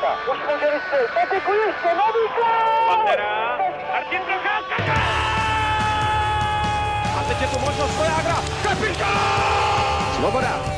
Procházka. Už může vystřelit. Peteku ještě, nový gol! Pantera, Martin Procházka! A teď je tu možnost Vojágra, kapitán! Svoboda.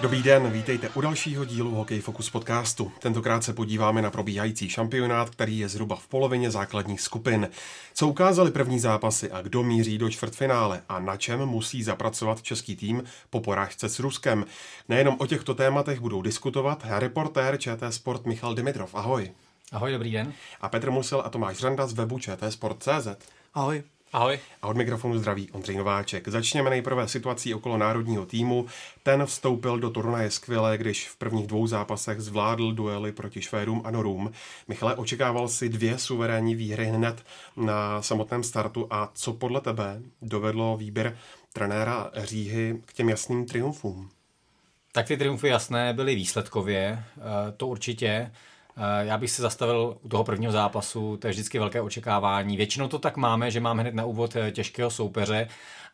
Dobrý den, vítejte u dalšího dílu Hokej Focus podcastu. Tentokrát se podíváme na probíhající šampionát, který je zhruba v polovině základních skupin. Co ukázali první zápasy a kdo míří do čtvrtfinále a na čem musí zapracovat český tým po porážce s Ruskem. Nejenom o těchto tématech budou diskutovat reportér ČT Sport Michal Dimitrov. Ahoj. Ahoj, dobrý den. A Petr Musil a Tomáš Řanda z webu ČT Sport.cz. Ahoj. Ahoj. A od mikrofonu zdraví Ondřej Nováček. Začněme nejprve situací okolo národního týmu. Ten vstoupil do turnaje skvěle, když v prvních dvou zápasech zvládl duely proti Švédům a Norům. Michale, očekával si dvě suverénní výhry hned na samotném startu a co podle tebe dovedlo výběr trenéra Říhy k těm jasným triumfům? Tak ty triumfy jasné byly výsledkově, eh, to určitě. Eh, Já bych se zastavil u toho prvního zápasu, to je vždycky velké očekávání. Většinou to tak máme, že máme hned na úvod eh, těžkého soupeře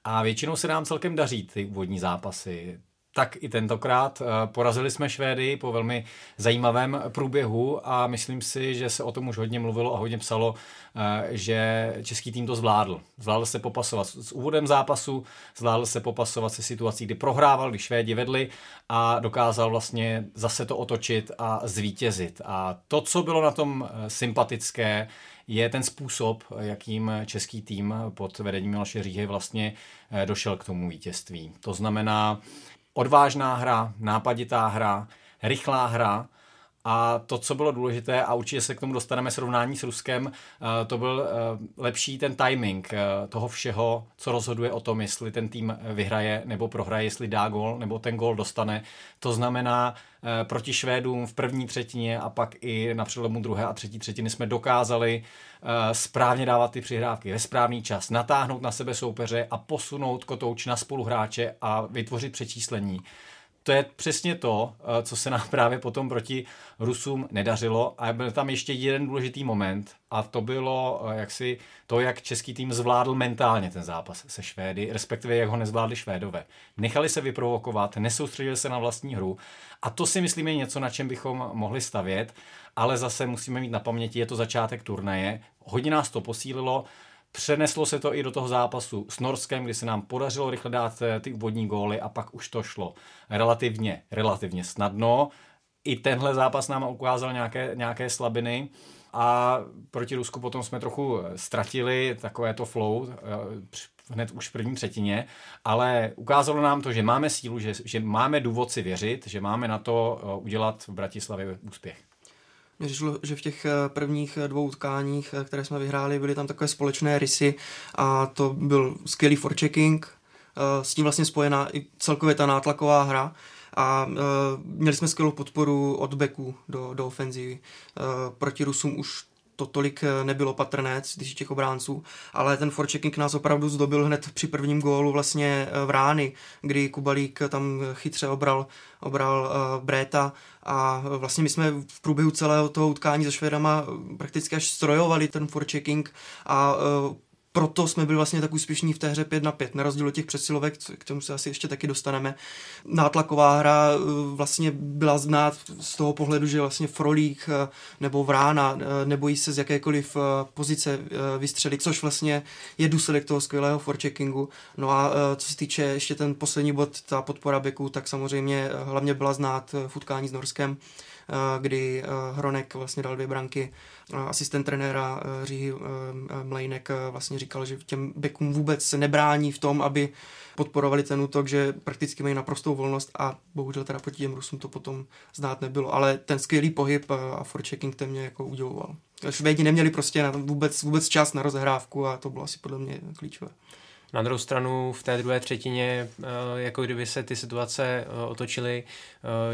a většinou se nám celkem daří ty úvodní zápasy. Tak i tentokrát eh, porazili jsme Švédy po velmi zajímavém průběhu a myslím si, že se o tom už hodně mluvilo a hodně psalo, eh, že český tým to zvládl. Zvládl se popasovat s úvodem zápasu, zvládl se popasovat se situací, kdy prohrával, kdy Švédi vedli a dokázal vlastně zase to otočit a zvítězit. A to, co bylo na tom eh, sympatické, je ten způsob, jakým český tým pod vedením Miloše Říhy vlastně došel k tomu vítězství. To znamená, odvážná hra, nápaditá hra, rychlá hra a to, co bylo důležité, a určitě se k tomu dostaneme srovnání s Ruskem, eh, to byl eh, lepší ten timing eh, toho všeho, co rozhoduje o tom, jestli ten tým vyhraje nebo prohraje, jestli dá gol nebo ten gol dostane. To znamená, proti Švédům v první třetině a pak i na přelomu druhé a třetí třetiny jsme dokázali správně dávat ty přihrávky ve správný čas, natáhnout na sebe soupeře a posunout kotouč na spoluhráče a vytvořit přečíslení to je přesně to, co se nám právě potom proti Rusům nedařilo. A byl tam ještě jeden důležitý moment a to bylo jaksi to, jak český tým zvládl mentálně ten zápas se Švédy, respektive jak ho nezvládli Švédové. Nechali se vyprovokovat, nesoustředili se na vlastní hru a to si myslíme je něco, na čem bychom mohli stavět, ale zase musíme mít na paměti, je to začátek turnaje, hodně nás to posílilo, Přeneslo se to i do toho zápasu s Norskem, kdy se nám podařilo rychle dát ty úvodní góly a pak už to šlo relativně, relativně snadno. I tenhle zápas nám ukázal nějaké, nějaké slabiny a proti Rusku potom jsme trochu ztratili takové to flow hned už v první třetině, ale ukázalo nám to, že máme sílu, že, že máme důvod si věřit, že máme na to udělat v Bratislavě úspěch. Mě že v těch prvních dvou utkáních, které jsme vyhráli, byly tam takové společné rysy a to byl skvělý forechecking, s tím vlastně spojená i celkově ta nátlaková hra a měli jsme skvělou podporu od beku do, do ofenzivy. Proti Rusům už to tolik nebylo patrné, když těch obránců, ale ten forechecking nás opravdu zdobil hned při prvním gólu vlastně v rány, kdy Kubalík tam chytře obral, obral uh, Bréta a vlastně my jsme v průběhu celého toho utkání se Švédama prakticky až strojovali ten forechecking a uh, proto jsme byli vlastně tak úspěšní v té hře 5 na 5, na rozdíl od těch přesilovek, k tomu se asi ještě taky dostaneme. Nátlaková hra vlastně byla znát z toho pohledu, že vlastně Frolík nebo Vrána nebojí se z jakékoliv pozice vystřelit, což vlastně je důsledek toho skvělého forecheckingu. No a co se týče ještě ten poslední bod, ta podpora beku, tak samozřejmě hlavně byla znát v utkání s Norskem, kdy Hronek vlastně dal dvě branky asistent trenéra eh, Říhy eh, eh, Mlejnek vlastně říkal, že těm bekům vůbec nebrání v tom, aby podporovali ten útok, že prakticky mají naprostou volnost a bohužel teda proti těm Rusům to potom znát nebylo, ale ten skvělý pohyb a forechecking ten mě jako uděloval. Švédi neměli prostě vůbec, vůbec čas na rozehrávku a to bylo asi podle mě klíčové. Na druhou stranu v té druhé třetině, jako kdyby se ty situace otočily,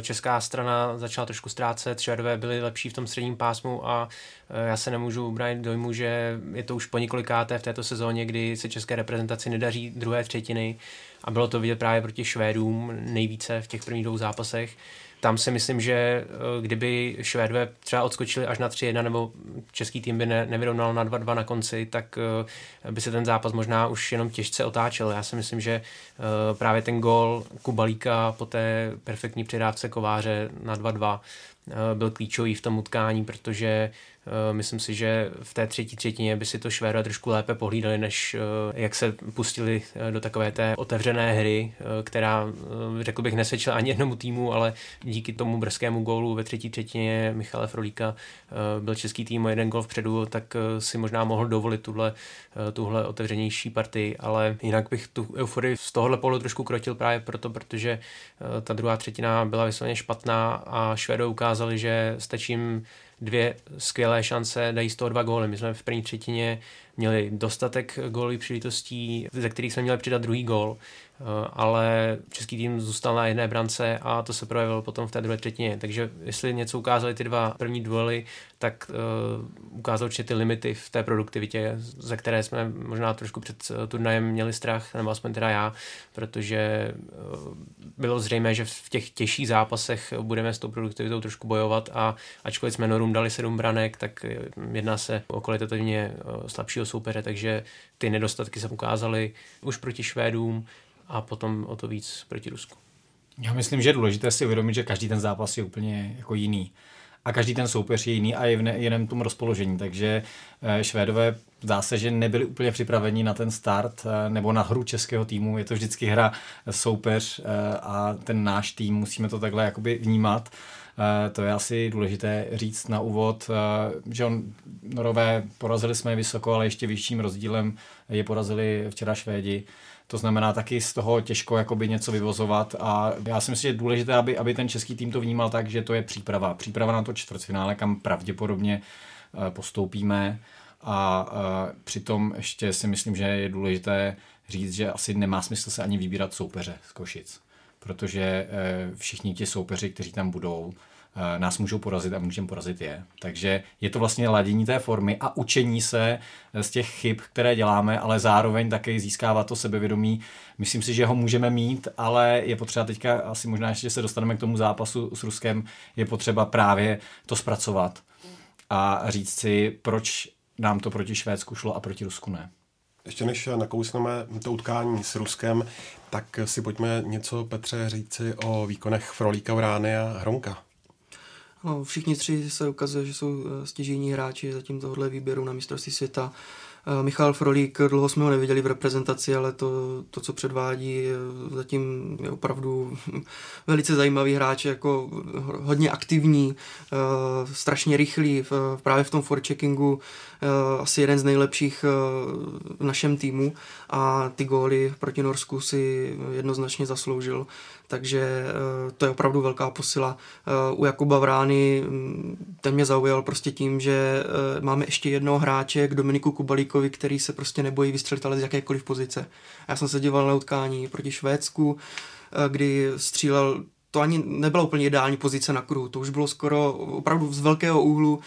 česká strana začala trošku ztrácet, Švédové byli lepší v tom středním pásmu a já se nemůžu bránit dojmu, že je to už po několikáté v této sezóně, kdy se české reprezentaci nedaří druhé třetiny a bylo to vidět právě proti Švédům nejvíce v těch prvních dvou zápasech. Tam si myslím, že eh, kdyby Švédové třeba odskočili až na 3-1 nebo český tým by ne, nevyrovnal na 2-2 na konci, tak eh, by se ten zápas možná už jenom těžce otáčel. Já si myslím, že eh, právě ten gol Kubalíka po té perfektní předávce Kováře na 2-2 byl klíčový v tom utkání, protože myslím si, že v té třetí třetině by si to Švédové trošku lépe pohlídali, než eh, jak se pustili eh, do takové té otevřené hry, která, řekl bych, nesvědčila ani jednomu týmu, ale díky tomu brzkému gólu ve třetí třetině Michale Frolíka byl český tým o jeden gol vpředu, tak si možná mohl dovolit tuhle, tuhle otevřenější partii, ale jinak bych tu euforii z tohohle pohledu trošku krotil právě proto, protože ta druhá třetina byla vysloveně špatná a Švédové ukázali, že stačím dvě skvělé šance, dají z toho dva góly. My jsme v první třetině měli dostatek gólových příležitostí, ze kterých jsme měli přidat druhý gól. Eh, ale český tým zůstal na jedné brance a to se projevilo potom v té druhé třetině. Takže jestli něco ukázali ty dva první duely, tak uh, ukázal určitě ty limity v té produktivitě, ze které jsme možná trošku před uh, turnajem měli strach, nebo aspoň teda já, protože uh, bylo zřejmé, že v těch těžších zápasech budeme s tou produktivitou trošku bojovat a ačkoliv jsme Norům dali sedm branek, tak jedná se o kvalitativně slabšího soupeře, takže ty nedostatky se ukázaly už proti Švédům, a potom o to víc proti Rusku. Já myslím, že je důležité si uvědomit, že každý ten zápas je úplně jako jiný. A každý ten soupeř je jiný a je v ne, jiném tom rozpoložení. Takže eh, Švédové zdá se, že nebyli úplně připraveni na ten start eh, nebo na hru českého týmu. Je to vždycky hra soupeř eh, a ten náš tým, musíme to takhle jakoby vnímat. To je asi důležité říct na úvod, že on, Norové porazili jsme vysoko, ale ještě vyšším rozdílem je porazili včera Švédi. To znamená taky z toho těžko jakoby něco vyvozovat a já si myslím, že je důležité, aby, aby ten český tým to vnímal tak, že to je příprava. Příprava na to čtvrtfinále, kam pravděpodobně eh, postoupíme a eh, přitom ještě si myslím, že je důležité říct, že asi nemá smysl se ani vybírat soupeře z Košic, protože eh, všichni ti soupeři, kteří tam budou, nás můžou porazit a můžeme porazit je. Takže je to vlastně ladění té formy a učení se z těch chyb, které děláme, ale zároveň také získávat to sebevědomí. Myslím si, že ho můžeme mít, ale je potřeba teďka, asi možná ještě se dostaneme k tomu zápasu s Ruskem, je potřeba právě to zpracovat a říct si, proč nám to proti Švédsku šlo a proti Rusku ne. Ještě než nakousneme to utkání s Ruskem, tak si pojďme něco, Petře, říci o výkonech Frolíka, Vrány a Hronka. No, všichni tři se ukazuje, že jsou eh, stěžení hráči zatím tohohle výběru na mistrovství světa. Eh, Michal Frolík, dlouho jsme ho neviděli v reprezentaci, ale to, to co předvádí, eh, zatím je opravdu velice zajímavý hráč, jako hodně aktivní, strašně rychlý, právě v tom forecheckingu asi jeden z nejlepších v našem týmu a ty góly proti Norsku si jednoznačně zasloužil takže eh, to je opravdu velká posila. Eh, u Jakuba Vrány mm, ten mě zaujal prostě tím, že eh, máme ještě jednoho hráče k Dominiku Kubalíkovi, který se prostě nebojí vystřelit ale z jakékoliv pozice. Já jsem se díval na utkání proti Švédsku, kdy střílel to ani nebyla úplně ideální pozice na kruhu, to už bylo skoro opravdu z velkého úhlu,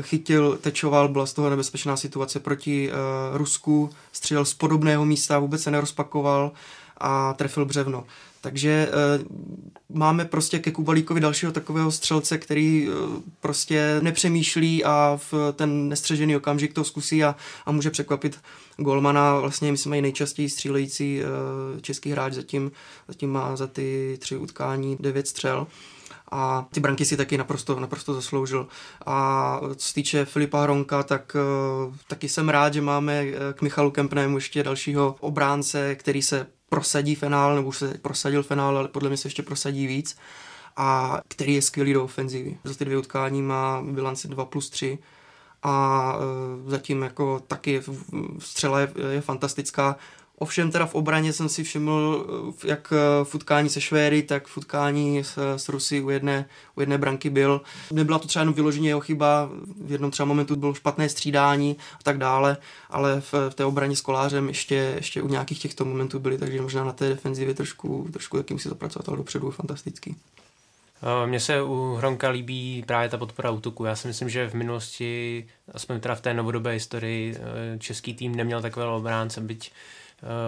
chytil, tečoval, byla z toho nebezpečná situace proti uh, Rusku, střílel z podobného místa, vůbec se nerozpakoval a trefil břevno. Takže e, máme prostě ke Kubalíkovi dalšího takového střelce, který e, prostě nepřemýšlí a v ten nestřežený okamžik to zkusí a, a může překvapit golmana. Vlastně myslím i nejčastěji střílející e, český hráč zatím, zatím má za ty tři utkání devět střel a ty branky si taky naprosto, naprosto zasloužil. A co se týče Filipa Hronka, tak uh, taky jsem rád, že máme k Michalu Kempnému ještě dalšího obránce, který se prosadí finále, nebo už se prosadil finále, ale podle mě se ještě prosadí víc a který je skvělý do ofenzivy. Za ty dvě utkání má bilanci 2 plus 3 a e, zatím jako taky střela je, je fantastická. Ovšem teda v obraně jsem si všiml, jak v utkání se Švéry, tak v utkání s, s Rusy u jedné, u jedné branky byl. Nebyla to třeba jenom vyloženě jeho chyba, v jednom třeba momentu bylo špatné střídání a tak dále, ale v, v té obraně s kolářem ještě, ještě u nějakých těchto momentů byly, takže možná na té defenzivě trošku, trošku taky musí zapracovat, ale dopředu je fantastický. Mně se u Hronka líbí právě ta podpora útoku. Já si myslím, že v minulosti, aspoň teda v té novodobé historii, eh, český tým neměl takového obránce, byť Eh,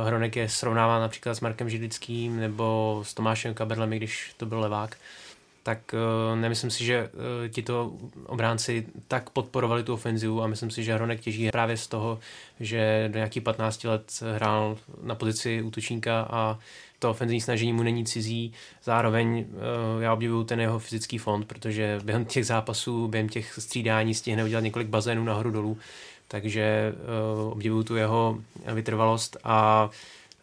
Hronek je srovnáván například s Markem Židlickým nebo s Tomášem Kaberlem, když to byl levák. tak nemyslím si, že tito obránci tak podporovali tu ofenzivu a myslím si, že Hronek těží právě z toho, že do nějakých 15 let hrál na pozici útočníka a to ofenzivní snažení mu není cizí. Zároveň já obdivuju ten jeho fyzický fond, protože během těch zápasů, během těch střídání stihne udělat několik bazénů nahoru dolů, takže uh, obdivuju tu jeho vytrvalost a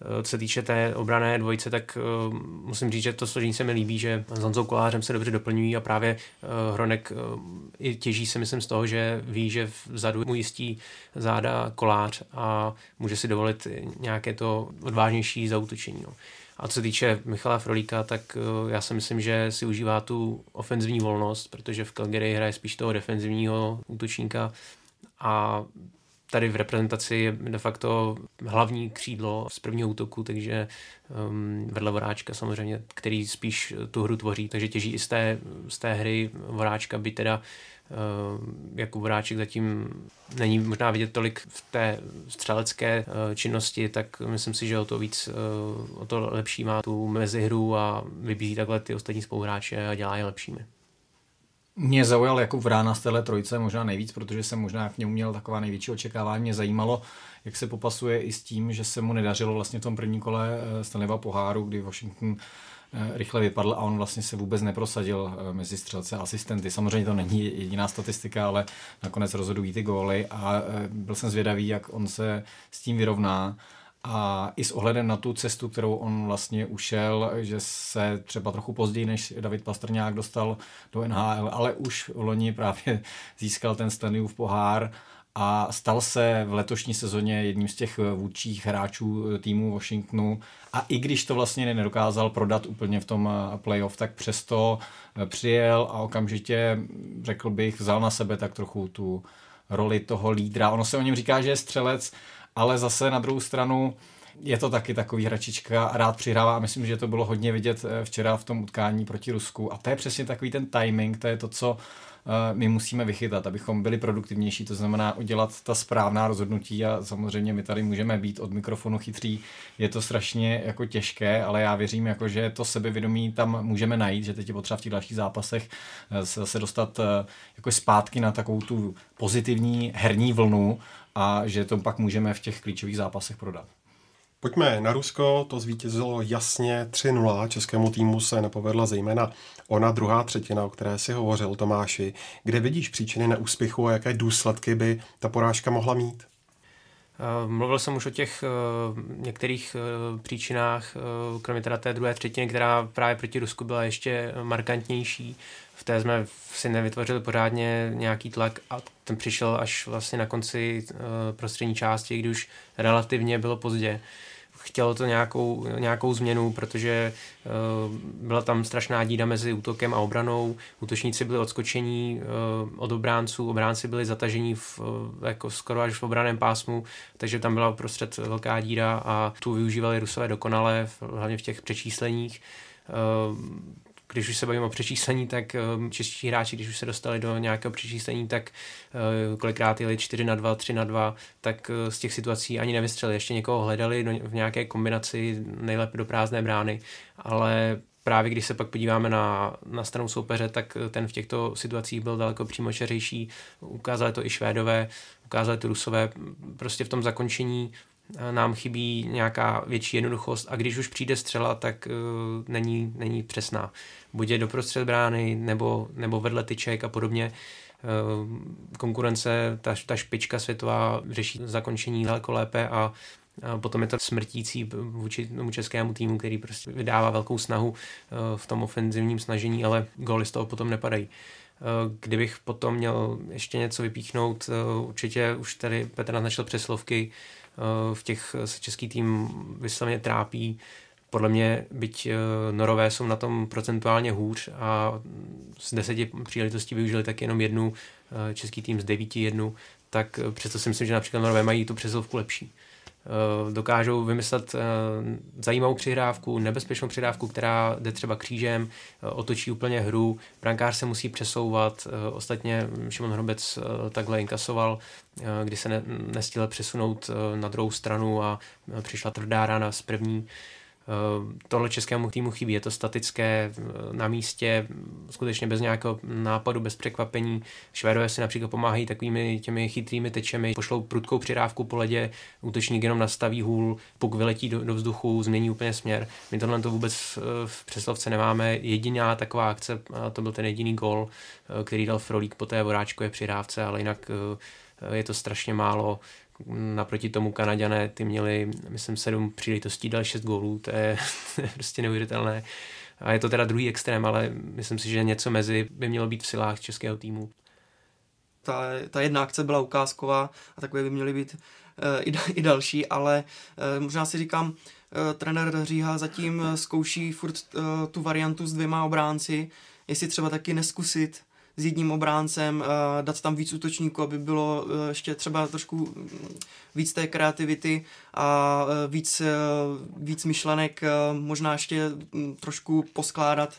eh, co se týče té obrané dvojice, tak uh, musím říct, že to složení se mi líbí, že s Honzou Kolářem se dobře doplňují a právě uh, Hronek uh, i těží se myslím z toho, že ví, že vzadu mu jistí záda Kolář a může si dovolit nějaké to odvážnější zautočení. No. A co se týče Michala Frolíka, tak já si myslím, že si užívá tu ofenzivní volnost, protože v Calgary hraje spíš toho defenzivního útočníka a tady v reprezentaci je de facto hlavní křídlo z prvního útoku, takže um, vedle Voráčka samozřejmě, který spíš tu hru tvoří, takže těží i z té, z té hry Voráčka, by teda uh, Jakub Voráček zatím není možná vidět tolik v té střelecké uh, činnosti, tak myslím si, že o to víc, uh, o to lepší má tu mezihru a vybízí takhle ty ostatní spoluhráče a dělá je lepšími. Mě zaujal jako Vrána z téhle trojce možná nejvíc, protože jsem možná k němu měl taková největší očekávání. Mě zajímalo, jak se popasuje i s tím, že se mu nedařilo vlastně v tom prvním kole eh, Stanleyva poháru, kdy Washington eh, rychle vypadl a on vlastně se vůbec neprosadil eh, mezi střelce a asistenty. Samozřejmě to není jediná statistika, ale nakonec rozhodují ty góly a byl jsem zvědavý, jak on se s tím vyrovná. A i s ohledem na tu cestu, kterou on vlastně ušel, že se třeba trochu později než David Pastrňák dostal do NHL, ale už v loni právě získal ten Stanleyův pohár a stal se v letošní sezóně jedním z těch vůdčích hráčů týmu Washingtonu a i když to vlastně nedokázal prodat úplně v tom playoff, tak přesto přijel a okamžitě, řekl bych, vzal na sebe tak trochu tu roli toho lídra. Ono se o něm říká, že je střelec, ale zase na druhou stranu je to taky takový hračička, rád přihrává a myslím, že to bylo hodně vidět eh, včera v tom utkání proti Rusku. A to je přesně takový ten timing, to je to, co eh, my musíme vychytat, abychom byli produktivnější, to znamená udělat ta správná rozhodnutí a samozřejmě my tady můžeme být od mikrofonu chytří, je to strašně jako těžké, ale já věřím, jako, že to sebevědomí tam můžeme najít, že teď je potřeba v těch dalších zápasech eh, se dostat jako zpátky na takovou tu pozitivní herní vlnu a že to pak můžeme v těch klíčových zápasech prodat. Pojďme na Rusko, to zvítězilo jasně 3-0. Českému týmu se nepovedla zejména ona druhá třetina, o které si hovořil Tomáši. Kde vidíš příčiny neúspěchu a jaké důsledky by ta porážka mohla mít? Eh, mluvil jsem už o těch uh, některých uh, příčinách, kromě teda té druhé třetiny, která právě proti Rusku byla ještě markantnější. V té jsme si nevytvořili pořádně nějaký tlak a ten přišel až vlastně na konci prostřední části, kdy už relativně bylo pozdě chtělo to nějakou, nějakou změnu, protože uh, byla tam strašná díra mezi útokem a obranou. Útočníci byli odskočení uh, od obránců, obránci byli zatažení v, jako skoro až v obraném pásmu, takže tam byla prostřed velká díra a tu využívali Rusové dokonale, hlavně v těch přečísleních. Když už se bavíme o přečíslení, tak um, čeští hráči, když už se dostali do nějakého přečíslení, tak uh, kolikrát jeli 4 na 2, 3 na 2, tak uh, z těch situací ani nevystřelili. Ještě někoho hledali v nějaké kombinaci, nejlépe do prázdné brány, ale právě když se pak podíváme na, na stranu soupeře, tak ten v těchto situacích byl daleko přímočařejší. Ukázali to i Švédové, ukázali to Rusové. Prostě v tom zakončení nám chybí nějaká větší jednoduchost a když už přijde střela, tak uh, není, není přesná. Buď je doprostřed brány, nebo, nebo vedle tyček a podobně. Uh, konkurence, ta, ta špička světová řeší zakončení daleko lépe a a potom je to smrtící vůči tomu českému týmu, který prostě vydává velkou snahu v tom ofenzivním snažení, ale góly z toho potom nepadají. Kdybych potom měl ještě něco vypíchnout, určitě už tady Petr naznačil přeslovky, Eh, v těch se český tým vysloveně trápí. Podle mě, byť eh, Norové jsou na tom procentuálně hůř a z deseti příležitostí využili tak jenom jednu, eh, český tým z devíti jednu, tak přesto si myslím, že například Norové mají tu přesilovku lepší. Eh, dokážou vymyslet eh, zajímavou přihrávku, nebezpečnou přihrávku, která jde třeba křížem, eh, otočí úplně hru, brankář se musí přesouvat, ostatně Šimon Hrobec takhle inkasoval, kdy se ne, nestihl přesunout na druhou stranu a přišla tvrdá rána z první. Tohle českému týmu chybí, je to statické na místě, skutečně bez nějakého nápadu, bez překvapení. Švédové si například pomáhají takovými těmi chytrými tečemi, pošlou prudkou přirávku po ledě, útočník jenom nastaví hůl, puk vyletí do, do vzduchu, změní úplně směr. My tohle to vůbec v přeslovce nemáme. Jediná taková akce, to byl ten jediný gol, který dal Frolík po té voráčkové přirávce, ale jinak je to strašně málo. Naproti tomu Kanaďané, ty měli, myslím, sedm příležitostí, dali šest gólů, to je, to je prostě neuvěřitelné. A je to teda druhý extrém, ale myslím si, že něco mezi by mělo být v silách českého týmu. Ta, ta jedna akce byla ukázková a takové by měly být uh, i, i další, ale uh, možná si říkám, uh, trenér Říha zatím zkouší furt uh, tu variantu s dvěma obránci, jestli třeba taky neskusit s jedním obráncem, eh, dát tam víc útočníků, aby bylo eh, ještě třeba trošku mm, víc té kreativity a eh, víc, víc myšlenek, možná ještě mm, trošku poskládat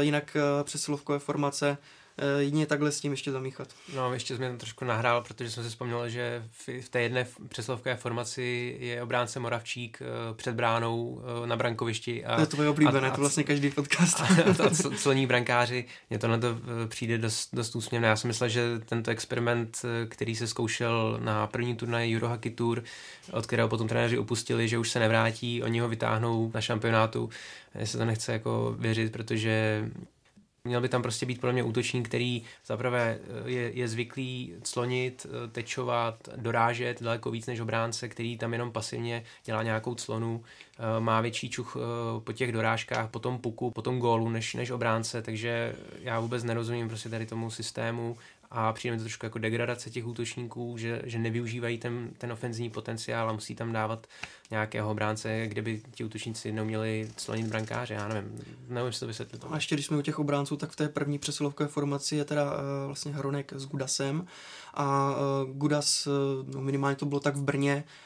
jinak přesilovkové formace Eh, jedině takhle s tím ještě zamíchat. No, ještě jsme to trošku nahrál, protože jsem si vzpomněl, že v té jedné přeslovké formaci je obránce Moravčík eh, před bránou eh, na brankovišti. A, to je oblíbené, a, a, to vlastně každý podcast. A, a, a celní brankáři, mně to na to přijde dost, dost úsměvné. Já si myslel, že tento experiment, který se zkoušel na první turnaj Eurohockey Tour, od kterého potom trenéři upustili, že už se nevrátí, oni ho vytáhnou na šampionátu. Mně se to nechce jako věřit, protože Měl by tam prostě být podle mě útočník, který zaprvé eh, je, je zvyklý clonit, eh, tečovat, dorážet daleko víc než obránce, který tam jenom pasivně dělá nějakou clonu, eh, má větší čuch po těch dorážkách, po tom puku, po tom gólu než, než obránce, takže já vůbec nerozumím prostě tady tomu systému a přijde mi to trošku jako degradace těch útočníků, že, že nevyužívají ten, ten ofenzivní potenciál a musí tam dávat nějakého bránce, kde by ti útočníci jednou měli slonit brankáře, já nevím, nevím si to vysvětlit. A ještě když jsme u těch obránců, tak v té první přesilovkové formaci je teda uh, vlastně Hronek s Gudasem a uh, Gudas, uh, minimálně to bylo tak v Brně, Eh,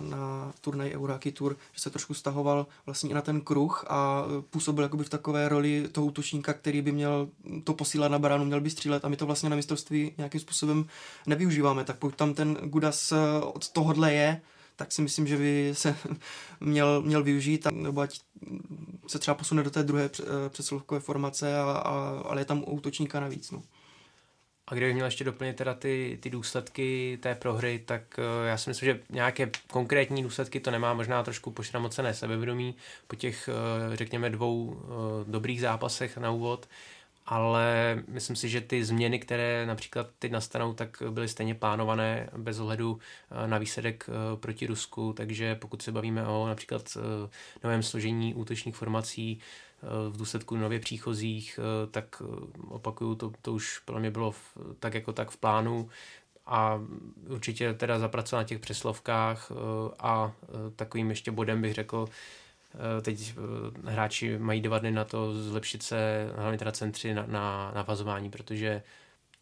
na turnaj Euraki Tour, že se trošku stahoval vlastně na ten kruh a eh, působil jakoby v takové roli toho útočníka, který by měl to posílat na baránu, měl by střílet a my to vlastně na mistrovství nějakým způsobem nevyužíváme. Tak pokud tam ten Gudas eh, od tohohle je, tak si myslím, že by se měl, měl využít, nebo ať se třeba posune do té druhé přesilovkové formace, a, a, ale je tam útočníka navíc. No. A kdybych měl ještě doplnit teda ty, ty důsledky té prohry, tak uh, já si myslím, že nějaké konkrétní důsledky to nemá, možná trošku pošramocené sebevědomí po těch, uh, řekněme, dvou uh, dobrých zápasech na úvod, ale myslím si, že ty změny, které například teď nastanou, tak byly stejně plánované bez ohledu na výsledek proti Rusku, takže pokud se bavíme o například novém složení útočních formací, v důsledku nově příchozích, eh, tak eh, opakuju, to, to už pro mě bylo v, tak jako tak v plánu a určitě teda zapracovat na těch přeslovkách eh, a takovým ještě bodem bych řekl, teď hráči mají dva dny na to zlepšit se, hlavně teda centři na, na navazování, protože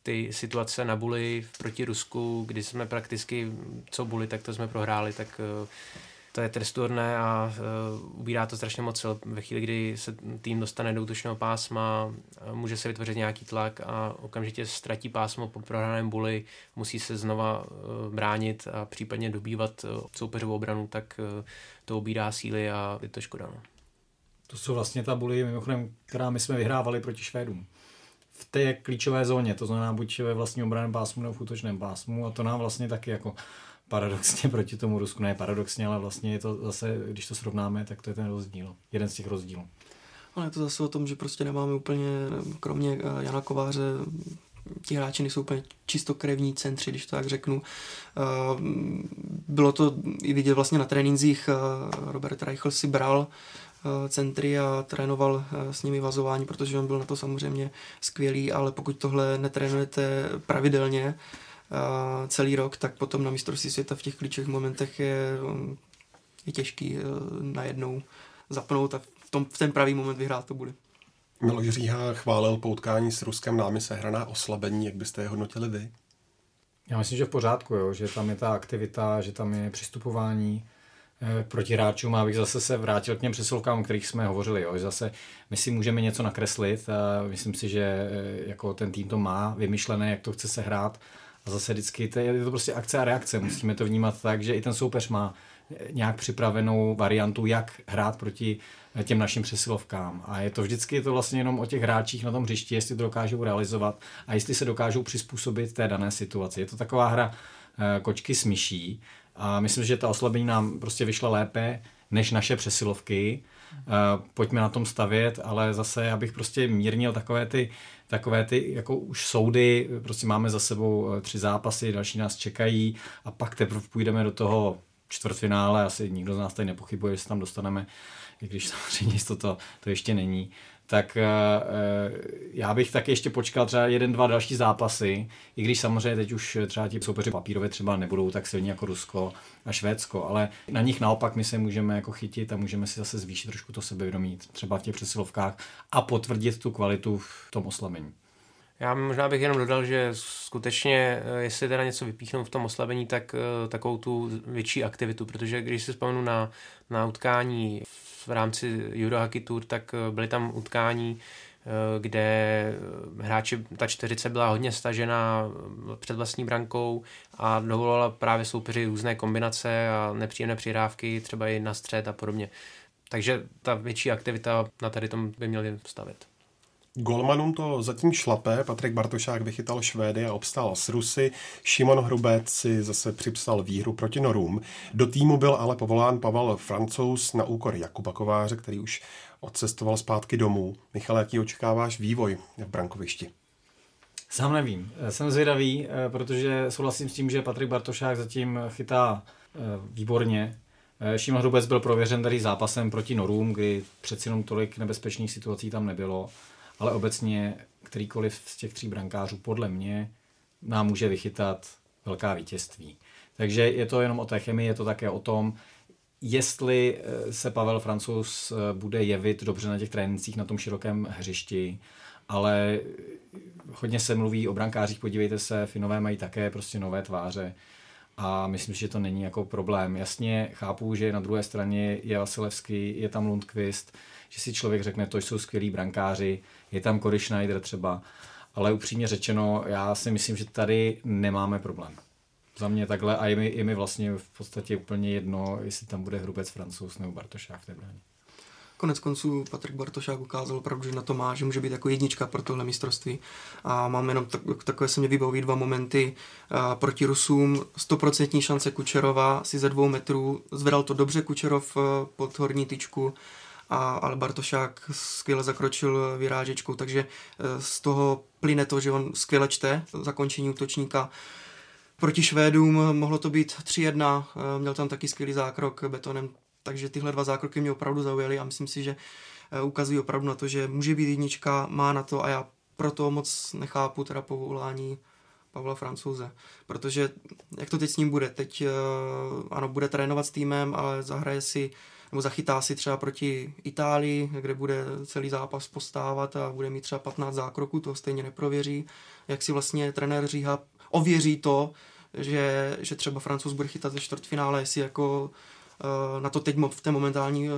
ty situace na Buli proti Rusku, kdy jsme prakticky co Buli, tak to jsme prohráli, tak to je trestuhodné a uh, ubírá to strašně moc sil. Ve chvíli, kdy se tým dostane do útočného pásma, může se vytvořit nějaký tlak a okamžitě ztratí pásmo po prohraném buli, musí se znova uh, bránit a případně dobývat uh, soupeřovou obranu, tak uh, to ubírá síly a je to škoda. No. To jsou vlastně ta buly, mimochodem, která my jsme vyhrávali proti Švédům. V té klíčové zóně, to znamená buď ve vlastním obraném pásmu nebo v útočném pásmu a to nám vlastně taky jako paradoxně proti tomu Rusku, ne paradoxně, ale vlastně je to zase, když to srovnáme, tak to je ten rozdíl, jeden z těch rozdílů. Ale je to zase o tom, že prostě nemáme úplně, kromě eh, Jana Kováře, ti hráči nejsou úplně čistokrevní centři, když to tak řeknu. Eh, bylo to i vidět vlastně na trénincích, eh, Robert Reichl si bral centry a trénoval s nimi vazování, protože on byl na to samozřejmě skvělý, ale pokud tohle netrénujete pravidelně, celý rok, tak potom na mistrovství světa v těch klíčových momentech je, je těžký e, najednou zapnout a v, tom, v ten pravý moment vyhrát to bude. Miloš Říha chválil poutkání s Ruskem námi sehraná oslabení, jak byste je hodnotili vy? Já myslím, že v pořádku, jo, že tam je ta aktivita, že tam je přistupování e, proti hráčům, abych zase se vrátil k těm přesilovkám, o kterých jsme hovořili. Jo. Zase my si můžeme něco nakreslit a myslím si, že e, jako ten tým to má vymyšlené, jak to chce se hrát zase vždycky to je to prostě akce a reakce. Musíme to vnímat tak, že i ten soupeř má nějak připravenou variantu, jak hrát proti těm našim přesilovkám. A je to vždycky je to vlastně jenom o těch hráčích na tom hřišti, jestli to dokážou realizovat a jestli se dokážou přizpůsobit té dané situaci. Je to taková hra eh, kočky s myší a myslím, že ta oslabení nám prostě vyšla lépe než naše přesilovky. Pojďme na tom stavět, ale zase abych prostě mírnil takové ty, takové ty jako už soudy, prostě máme za sebou eh, tři zápasy, další nás čekají a pak teprve půjdeme do toho čtvrtfinále, asi nikdo z nás tady nepochybuje, že se tam dostaneme, i když samozřejmě to, to ještě není tak eh, já bych tak ještě počkal třeba jeden, dva další zápasy, i když samozřejmě teď už třeba ti soupeři papírové třeba nebudou tak silní jako Rusko a Švédsko, ale na nich naopak my se můžeme jako chytit a můžeme si zase zvýšit trošku to sebevědomí třeba v těch přesilovkách a potvrdit tu kvalitu v tom oslabení. Já možná bych jenom dodal, že skutečně, eh, jestli teda něco vypíchnu v tom oslabení, tak eh, takovou tu větší aktivitu, protože když si vzpomenu na, na utkání v rámci Eurohockey Tour, tak eh, byly tam utkání, kde hráči, ta čtyřice byla hodně stažená před vlastní brankou a dovolila právě soupeři různé kombinace a nepříjemné přirávky, třeba i na střed a podobně. Takže ta větší aktivita na tady tom by měli stavit. Golmanům to zatím šlape, Patrik Bartošák vychytal Švédy a obstál s Rusy, Šimon Hrubec si zase připsal výhru proti Norům. Do týmu byl ale povolán Pavel Francouz na úkor Jakuba Kováře, který už odcestoval zpátky domů. Michal, jaký očekáváš vývoj v brankovišti? Sám nevím. Jsem zvědavý, eh, protože souhlasím s tím, že Patrik Bartošák zatím chytá eh, výborně. Eh, Šimon Hrubec byl prověřen tady zápasem proti Norům, kdy přeci jenom tolik nebezpečných situací tam nebylo ale obecně kterýkoliv z těch tří brankářů podle mě nám může vychytat velká vítězství. Takže je to jenom o té chemii, je to také o tom, jestli eh, se Pavel Francouz eh, bude jevit dobře na těch trénincích na tom širokém hřišti, ale hodně se mluví o brankářích, podívejte se, Finové mají také prostě nové tváře a myslím, že to není jako problém. Jasně chápu, že na druhé straně je Vasilevský, je tam Lundqvist, že si člověk řekne, to jsou skvělí brankáři, je tam Cory Schneider třeba, ale upřímně řečeno, já si myslím, že tady nemáme problém. Za mě takhle a je mi, je mi vlastně v podstatě úplně jedno, jestli tam bude Hrubec, Francouz nebo Bartošák v té bráně. Konec konců Patrik Bartošák ukázal opravdu, že na to má, že může být jako jednička pro tohle mistrovství. A mám jenom tak, takové se mě vybaví dva momenty a, proti Rusům. Stoprocentní šance Kučerova si ze dvou metrů zvedal to dobře Kučerov pod horní tyčku a, ale Bartošák skvěle zakročil vyrážečkou, takže e, z toho plyne to, že on skvěle čte zakončení útočníka. Proti Švédům mohlo to být 3-1, e, měl tam taky skvělý zákrok betonem, takže tyhle dva zákroky mě opravdu zaujaly a myslím si, že e, ukazují opravdu na to, že může být jednička, má na to a já proto moc nechápu teda povolání Pavla Francouze, protože jak to teď s ním bude? Teď ano, bude trénovat s týmem, ale zahraje si nebo zachytá si třeba proti Itálii, kde bude celý zápas postávat a bude mít třeba 15 zákroků, to stejně neprověří. Jak si vlastně trenér Říha ověří to, že, že třeba Francouz bude chytat ve čtvrtfinále, jestli jako eh, na to teď v té momentální eh,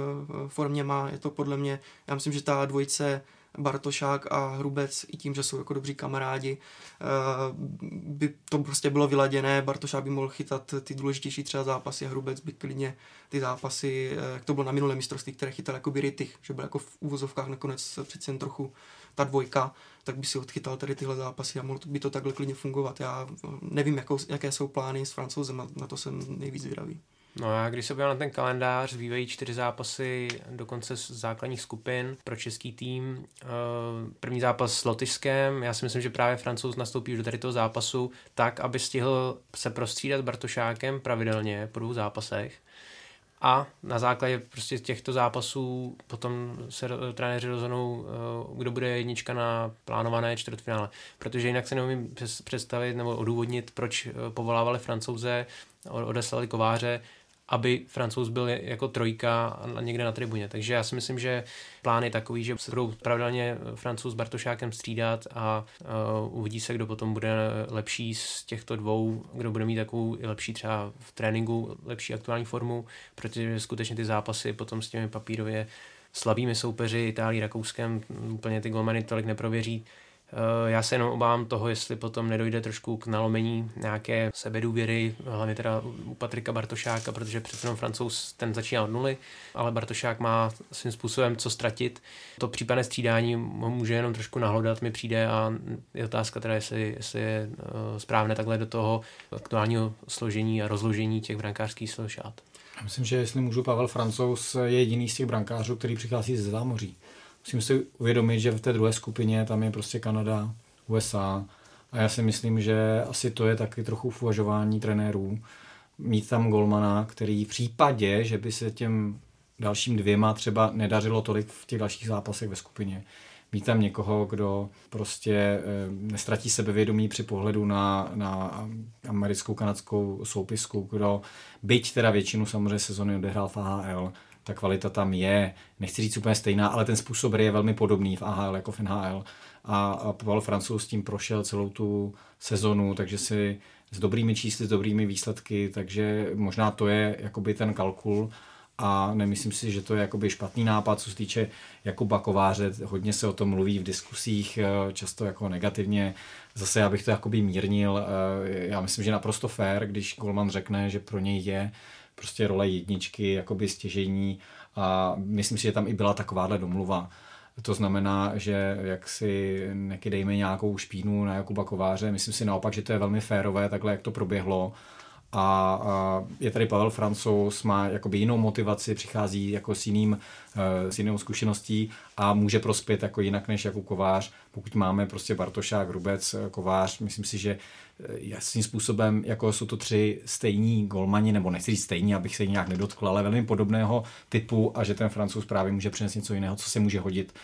formě má, je to podle mě, já myslím, že ta dvojice Bartošák a Hrubec i tím, že jsou jako dobří kamarádi, eh, by to prostě bylo vyladěné, Bartošák by mohl chytat ty důležitější třeba zápasy a Hrubec by klidně ty zápasy, eh, jak to bylo na minulém mistrovství, které chytal jako by Rytich, že byl jako v úvozovkách nakonec přeci jen trochu ta dvojka, tak by si odchytal tady tyhle zápasy a mohlo by to takhle klidně fungovat. Já nevím, jakou, jaké jsou plány s francouzem, na to jsem nejvíc zvědavý. No a když se podívám na ten kalendář, zbývají čtyři zápasy do konce základních skupin pro český tým. Eh, první zápas s Lotyšskem, já si myslím, že právě Francouz nastoupí do tady toho zápasu tak, aby stihl se prostřídat Bartošákem pravidelně po dvou zápasech. A na základě prostě těchto zápasů potom se trenéři rozhodnou, eh, kdo bude jednička na plánované čtvrtfinále. Protože jinak se neumím představit nebo odůvodnit, proč eh, povolávali francouze, odeslali kováře, aby francouz byl jako trojka někde na tribuně. Takže já si myslím, že plán je takový, že se budou pravidelně francouz s Bartošákem střídat a uh, uvidí se, kdo potom bude lepší z těchto dvou, kdo bude mít takovou lepší třeba v tréninku, lepší aktuální formu, protože skutečně ty zápasy potom s těmi papírově slabými soupeři Itálii, Rakouskem úplně ty golmany tolik neprověří. Já se jenom obávám toho, jestli potom nedojde trošku k nalomení nějaké sebedůvěry, hlavně teda u Patrika Bartošáka, protože přece jenom francouz ten začíná od nuly, ale Bartošák má svým způsobem co ztratit. To případné střídání může jenom trošku nahlodat, mi přijde a je otázka teda, jestli, jestli je správné takhle do toho aktuálního složení a rozložení těch brankářských. Já myslím, že jestli můžu, Pavel Francouz je jediný z těch brankářů, který přichází ze zámoří. Musím si uvědomit, že v té druhé skupině tam je prostě Kanada, USA a já si myslím, že asi to je taky trochu v uvažování trenérů. Mít tam golmana, který v případě, že by se těm dalším dvěma třeba nedařilo tolik v těch dalších zápasech ve skupině, mít tam někoho, kdo prostě e, nestratí sebevědomí při pohledu na, na americkou, kanadskou soupisku, kdo byť teda většinu samozřejmě sezony odehrál v AHL, ta kvalita tam je, nechci říct úplně stejná, ale ten způsob je velmi podobný v AHL jako v NHL. A, a Pavel Francouz tím prošel celou tu sezonu, takže si s dobrými čísly, s dobrými výsledky, takže možná to je jakoby ten kalkul. A nemyslím si, že to je jakoby špatný nápad, co se týče Jakuba Kováře, hodně se o tom mluví v diskusích, eh, často jako negativně, zase já bych to jakoby mírnil, eh, já myslím, že naprosto fair, když Golman řekne, že pro něj je prostě role jedničky jakoby stěžení a myslím si, že tam i byla takováhle domluva. To znamená, že jak si nekydejme nějakou špínu na Jakuba Kováře, myslím si naopak, že to je velmi férové, takhle jak to proběhlo a, a je tady Pavel Francouz, má jakoby jinou motivaci, přichází jako s, jiným, eh, s jinou zkušeností a může prospět jako jinak než jako Kovář. Pokud máme prostě Bartošák, Rubec, eh, Kovář, myslím si, že jasným způsobem, jako jsou to tři stejní golmani, nebo nechci říct stejní, abych se nějak nedotkl, ale velmi podobného typu a že ten Francouz právě může přinést něco jiného, co se může hodit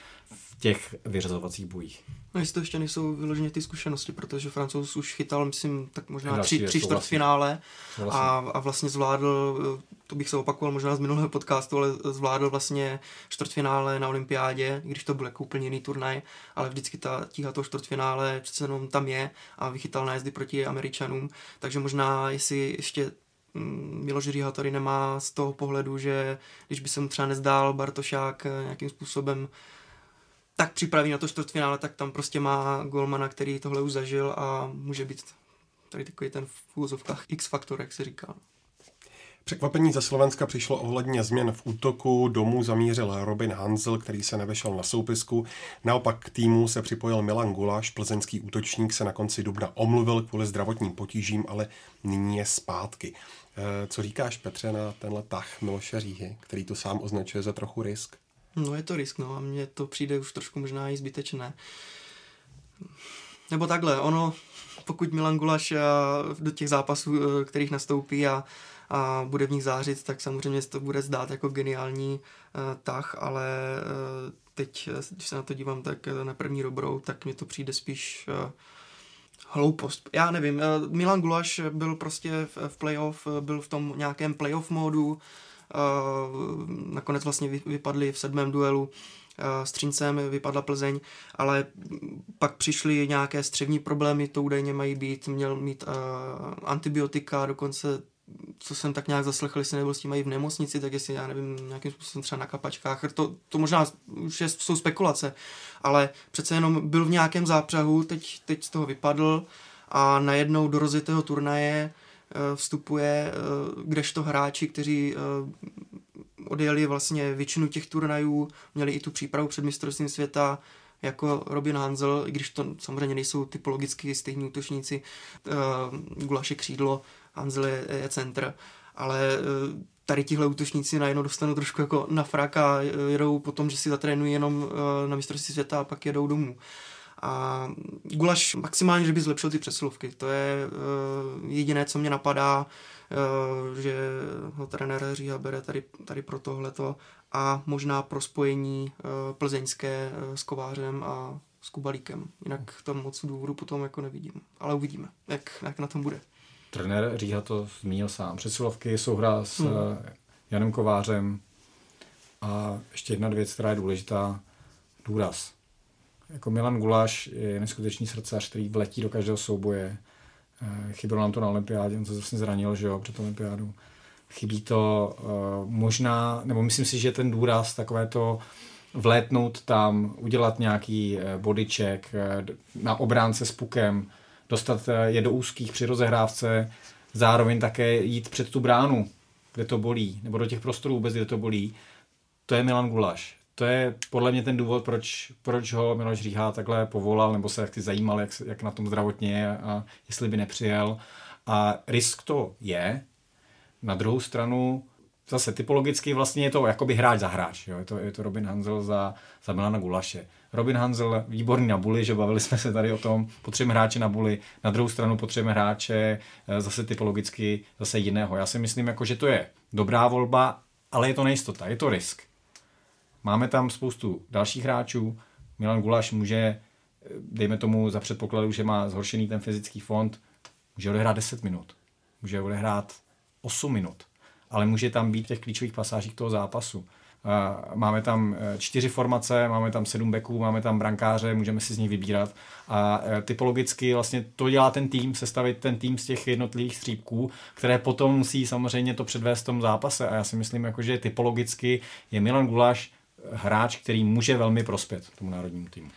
těch vyřazovacích bojích. No jestli to ještě nejsou vyloženě ty zkušenosti, protože Francouz už chytal, myslím, tak možná tři, tři čtvrtfinále a, a vlastně zvládl, to bych se opakoval možná z minulého podcastu, ale zvládl vlastně čtvrtfinále na olympiádě, když to byl jako úplně jiný turnaj, ale vždycky ta tíha toho čtvrtfinále přece jenom tam je a vychytal nájezdy proti Američanům, takže možná jestli ještě mm, Miloš Říha tady nemá z toho pohledu, že když by se mu třeba nezdál Bartošák nějakým způsobem tak připraví na to čtvrtfinále, tak tam prostě má golmana, který tohle už zažil a může být tady takový ten v X-faktor, jak se říká. Překvapení ze Slovenska přišlo ohledně změn v útoku. Domů zamířil Robin Hansel, který se nevešel na soupisku. Naopak k týmu se připojil Milan Gulaš. Plzeňský útočník se na konci dubna omluvil kvůli zdravotním potížím, ale nyní je zpátky. Eh, co říkáš, Petře, na tenhle tah Miloše Říhy, který to sám označuje za trochu risk? No je to risk, no a mně to přijde už trošku možná i zbytečné. Nebo takhle, ono, pokud Milan Gulaš do těch zápasů, e, kterých nastoupí a, a bude v nich zářit, tak samozřejmě se to bude zdát jako geniální uh, tah, ale uh, teď, když se na to dívám tak na první dobrou, tak mi to přijde spíš uh, hloupost. Já nevím, Milan Gulaš byl prostě v, v playoff, byl v tom nějakém playoff módu, nakonec vlastně vypadli v sedmém duelu s Třincem vypadla Plzeň, ale pak přišly nějaké střevní problémy, to údajně mají být, měl mít uh, antibiotika, dokonce co jsem tak nějak zaslechl, jestli nebyl s tím mají v nemocnici, tak jestli, já nevím, nějakým způsobem třeba na kapačkách, to, to možná už je, jsou spekulace, ale přece jenom byl v nějakém zápřahu, teď, teď z toho vypadl a najednou do rozjetého turnaje Eh, vstupuje, eh, kdežto hráči, kteří eh, odjeli vlastně většinu těch turnajů, měli i tu přípravu před mistrovstvím světa, jako Robin Hanzel, i když to samozřejmě nejsou typologicky stejní útočníci, Gulaše křídlo, Hanzel je, je centr, ale tady tihle útočníci najednou dostanou trošku jako na frak a jedou potom, že si zatrénují jenom na mistrovství světa a pak jedou domů. A Gulaš maximálně, že by zlepšil ty přesilovky. To je uh, jediné, co mě napadá, uh, že ho trenér Říha bere tady, tady pro tohleto a možná pro spojení uh, plzeňské uh, s Kovářem a s Kubalíkem. Jinak tam moc důvodu potom jako nevidím. Ale uvidíme, jak, jak na tom bude. Trenér Říha to zmínil sám. Přesilovky, souhra s hmm. Janem Kovářem a ještě jedna věc, která je důležitá, důraz jako Milan Guláš je neskutečný srdcař, který vletí do každého souboje. Eh, chybělo nám to na olympiádě, on se zase zranil, že jo, před olympiádou. Chybí to uh, možná, nebo myslím si, že ten důraz, takové to vlétnout tam, udělat nějaký eh, bodyček eh, na obránce s pukem, dostat je do úzkých při rozehrávce, zároveň také jít před tu bránu, kde to bolí, nebo do těch prostorů vůbec, kde to bolí. To je Milan Gulaš. To je podle mě ten důvod, proč, proč ho Miloš Říha takhle povolal, nebo se jak zajímal, jak, jak na tom zdravotně je a jestli by nepřijel. A risk to je. Na druhou stranu zase typologicky vlastně je to jakoby hráč za hráč. Jo? Je, to, je to Robin Hanzel za, za Milana Gulaše. Robin Hanzel výborný na buly, že bavili jsme se tady o tom, potřebujeme hráče na buly, na druhou stranu potřebujeme hráče eh, zase typologicky zase jiného. Já si myslím, jako, že to je dobrá volba, ale je to nejistota, je to risk. Máme tam spoustu dalších hráčů, Milan Gulaš může, eh, dejme tomu za předpokladu, že má zhoršený ten fyzický fond, může odehrát 10 minut, může odehrát 8 minut ale může tam být v těch klíčových pasážích toho zápasu. Máme tam e, čtyři formace, máme tam sedm beků, máme tam brankáře, můžeme si z nich vybírat. A e, typologicky vlastně to dělá ten tým, sestavit ten tým z těch jednotlivých střípků, které potom musí samozřejmě to předvést v tom zápase. A já si myslím, jako, že typologicky je Milan Gulaš hráč, který může velmi prospět tomu národnímu týmu.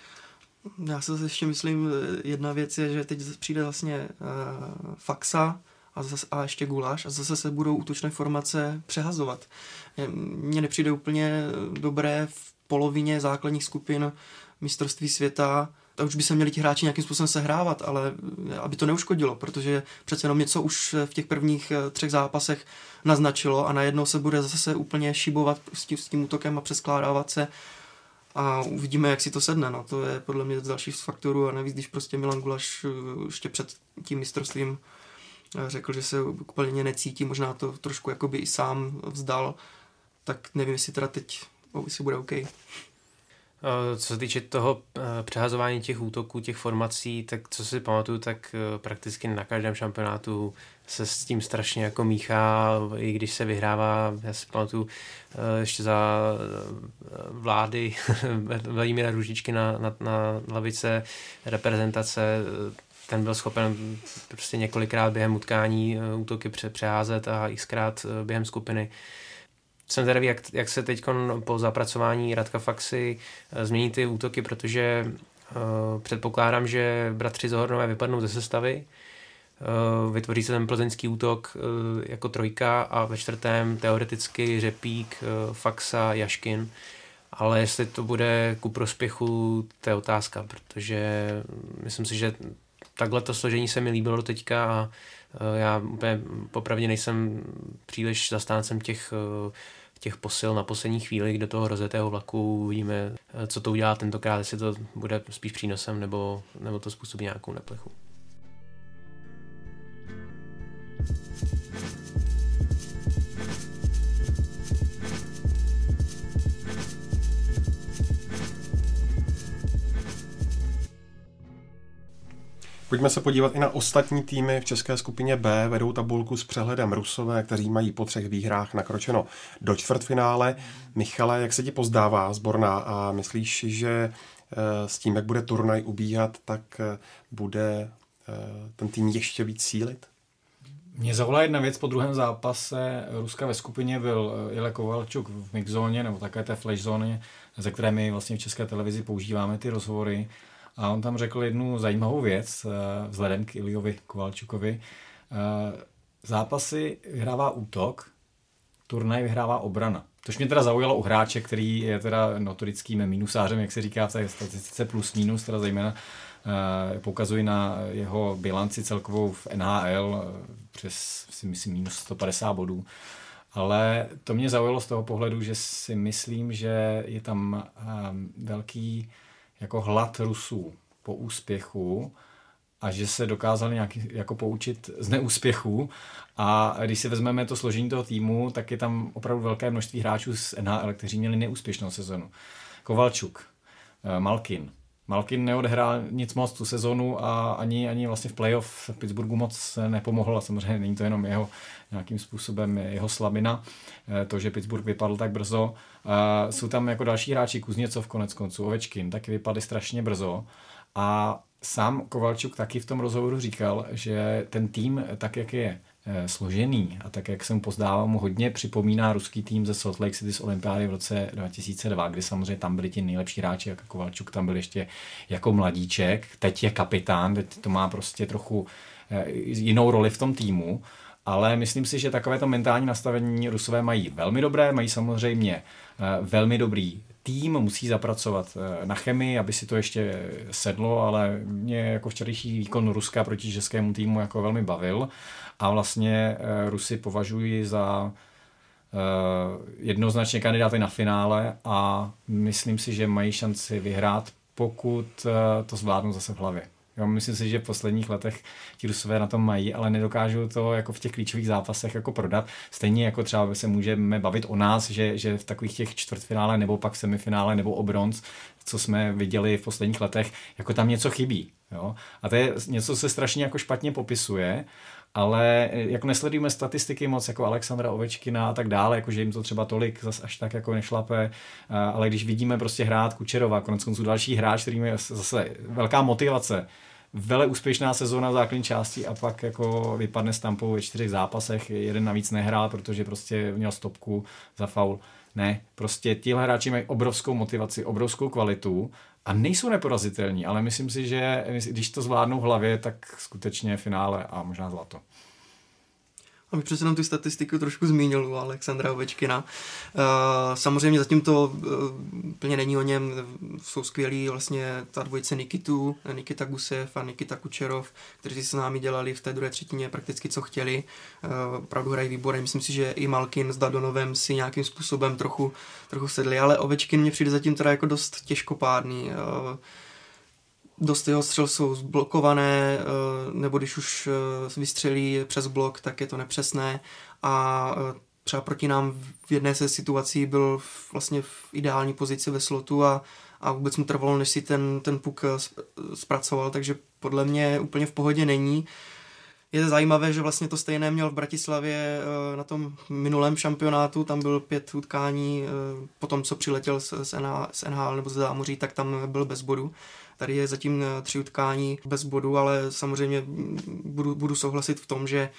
Já se ještě myslím, e, jedna věc je, že teď přijde vlastně uh, Faxa, a, zase, a ještě guláš a zase se budou útočné formace přehazovat. Mně nepřijde úplně dobré v polovině základních skupin mistrovství světa tak už by se měli ti hráči nějakým způsobem sehrávat, ale aby to neuškodilo, protože přece jenom něco už v těch prvních eh, třech zápasech naznačilo a najednou se bude zase úplně šibovat s tím, s tím útokem a přeskládávat se a uvidíme, jak si to sedne. No. To je podle mě další z faktorů a navíc, když prostě Milan Gulaš eh, ještě před tím mistrovstvím řekl, že se úplně necítí, možná to trošku jakoby i sám vzdal, tak nevím, jestli teda teď si bude OK. Co se týče toho eh, přehazování těch útoků, těch formací, tak co si pamatuju, tak eh, prakticky na každém šampionátu se s tím strašně jako míchá, i když se vyhrává, já si pamatuju eh, ještě za vlády Vladimíra Růžičky na, na, na lavice reprezentace, ten byl schopen prostě několikrát během utkání eh, útoky přeházet a xkrát eh, během skupiny. Jsem zvědavý, jak, jak se teď po zapracování Radka Faxy eh, změní ty útoky, protože uh, předpokládám, že bratři Zohornové vypadnou ze sestavy, uh, vytvoří se ten plzeňský útok uh, jako trojka a ve čtvrtém teoreticky Řepík, uh, Faxa, Jaškin. Ale jestli to bude ku prospěchu, to je otázka, protože myslím si, že takhle to složení se mi líbilo do teďka a já úplně popravdě nejsem příliš zastáncem těch e, těch posil na poslední chvíli do toho rozetého vlaku. Uvidíme, e, co to udělá tentokrát, jestli to bude spíš přínosem nebo, nebo to způsobí nějakou neplechu. Pojďme se podívat i na ostatní týmy v české skupině B. Vedou tabulku s přehledem Rusové, kteří mají po třech výhrách nakročeno do čtvrtfinále. Michale, jak se ti pozdává zborná a myslíš, že eh, s tím, jak bude turnaj ubíhat, tak eh, bude eh, ten tým ještě víc sílit? Mě zavolala jedna věc po druhém zápase Ruska ve skupině byl Ile Kovalčuk v mixzóně, nebo také té flash zóně, ze které my vlastně v české televizi používáme ty rozhovory. A on tam řekl jednu zajímavou věc, eh, vzhledem k Iliovi Kovalčukovi. Eh, zápasy vyhrává útok, turnaj vyhrává obrana. Tož mě teda zaujalo u hráče, který je teda notorickým minusářem, jak se říká v té statistice plus minus, teda zejména eh, poukazují na jeho bilanci celkovou v NHL přes, si myslím, minus 150 bodů. Ale to mě zaujalo z toho pohledu, že si myslím, že je tam velký jako hlad Rusů po úspěchu a že se dokázali nějak jako poučit z neúspěchů. A když si vezmeme to složení toho týmu, tak je tam opravdu velké množství hráčů z NHL, kteří měli neúspěšnou sezonu. Kovalčuk, eh, Malkin, Malkin neodehrál nic moc tu sezonu a ani, ani vlastně v playoff v Pittsburghu moc nepomohl a samozřejmě není to jenom jeho nějakým způsobem jeho slabina, eh, to, že Pittsburgh vypadl tak brzo. Jsou tam jako další hráči, Kuzněcov konec konců, Ovečkin, taky vypadly strašně brzo a sám Kovalčuk taky v tom rozhovoru říkal, že ten tým, tak jak je eh, složený. A tak, jak jsem pozdával, mu hodně připomíná ruský tým ze Salt Lake City z olympiády v roce 2002, kdy samozřejmě tam byli ti nejlepší hráči, jako Kovalčuk tam byl ještě jako mladíček, teď je kapitán, teď to má prostě trochu eh, jinou roli v tom týmu, ale myslím si, že takové to mentální nastavení Rusové mají velmi dobré, mají samozřejmě velmi dobrý tým musí zapracovat eh, na chemii, aby si to ještě sedlo, ale mě jako včerejší výkon Ruska proti českému týmu jako velmi bavil a vlastně eh, Rusy považuji za eh, jednoznačně kandidáty na finále a myslím si, že mají šanci vyhrát, pokud to zvládnou zase v hlavě. Jo, myslím si, že v posledních letech ti Rusové na tom mají, ale nedokážou to jako v těch klíčových zápasech jako prodat. Stejně jako třeba se můžeme bavit o nás, že, že v takových těch čtvrtfinále nebo pak semifinále nebo o bronz, co jsme viděli v posledních letech, jako tam něco chybí. Jo? A to je něco, se strašně jako špatně popisuje, ale jako nesledujeme statistiky moc jako Alexandra Ovečkina a tak dále, jako že jim to třeba tolik zas až tak jako nešlape, ale když vidíme prostě hrát Kučerova, konec konců další hráč, který je zase velká motivace, vele úspěšná sezóna v základní části a pak jako vypadne s tampou ve čtyřech zápasech, jeden navíc nehrál, protože prostě měl stopku za faul. Ne, prostě tihle hráči mají obrovskou motivaci, obrovskou kvalitu a nejsou neporazitelní, ale myslím si, že když to zvládnou v hlavě, tak skutečně finále a možná zlato. Abych přece jenom tu statistiku trošku zmínil u Alexandra Ovečkina. Uh, samozřejmě zatím to uh, úplně není o něm, jsou skvělí vlastně ta dvojice Nikitu, Nikita Gusev a Nikita Kučerov, kteří s námi dělali v té druhé třetině prakticky co chtěli. Uh, opravdu hrají výborem. Myslím si, že i Malkin s Dadonovem si nějakým způsobem trochu, trochu sedli, ale Ovečkin mě přijde zatím teda jako dost těžkopádný. Dost jeho střel jsou zblokované, eh, nebo když už eh, vystřelí přes blok, tak je to nepřesné a eh, třeba proti nám v jedné ze situací byl vlastně v ideální pozici ve slotu a, a vůbec mu trvalo, než si ten, ten puk zpracoval, takže podle mě úplně v pohodě není. Je zajímavé, že vlastně to stejné měl v Bratislavě na tom minulém šampionátu, tam byl pět utkání, po tom, co přiletěl z, z NHL nebo z Zámoří, tak tam byl bez bodu. Tady je zatím eh, tři utkání bez bodu, ale samozřejmě budu, budu souhlasit v tom, že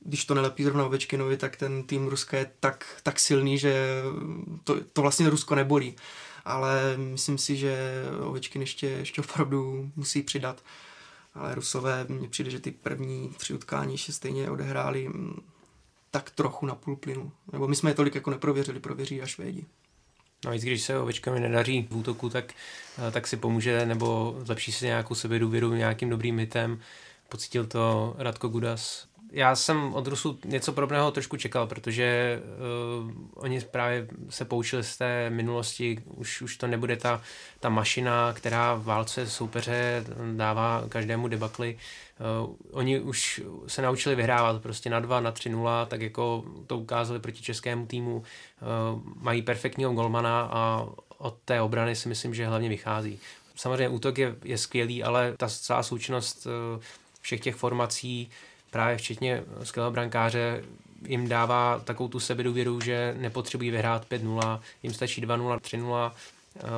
když to nelepí zrovna Ovečkinovi, tak ten tým Ruska je tak, tak silný, že to, to vlastně Rusko nebolí. Ale myslím si, že Ovečkin ještě, ještě opravdu musí přidat. Ale Rusové, mně přijde, že ty první tři utkání ještě stejně odehráli mm, tak trochu na půl plynu. Nebo my jsme je tolik jako neprověřili, prověří až Švédi. Navíc, když se ovečkami nedaří v útoku, tak, eh, tak si pomůže nebo zlepší si nějakou sebedůvěru nějakým dobrým hitem. Pocítil to Radko Gudas. Já jsem od Rusu něco podobného trošku čekal, protože uh, oni právě se poučili z té minulosti, už, už to nebude ta, ta mašina, která v válce soupeře dává každému debakly. Uh, oni už se naučili vyhrávat prostě na 2, na 3 0, tak jako to ukázali proti českému týmu. Uh, mají perfektního golmana a od té obrany si myslím, že hlavně vychází. Samozřejmě útok je, je skvělý, ale ta celá součinnost uh, všech těch formací, právě včetně skvělého brankáře, jim dává takovou tu sebedůvěru, že nepotřebují vyhrát 5-0, jim stačí 2-0, 3-0,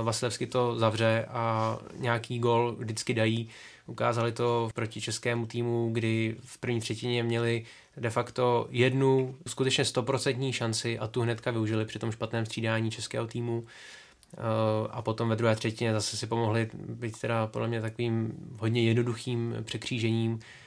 Vasilevsky to zavře a nějaký gol vždycky dají. Ukázali to proti českému týmu, kdy v první třetině měli de facto jednu skutečně stoprocentní šanci a tu hnedka využili při tom špatném střídání českého týmu eh, a potom ve druhé třetině zase si pomohli být teda podle mě takovým hodně jednoduchým překřížením, Eh,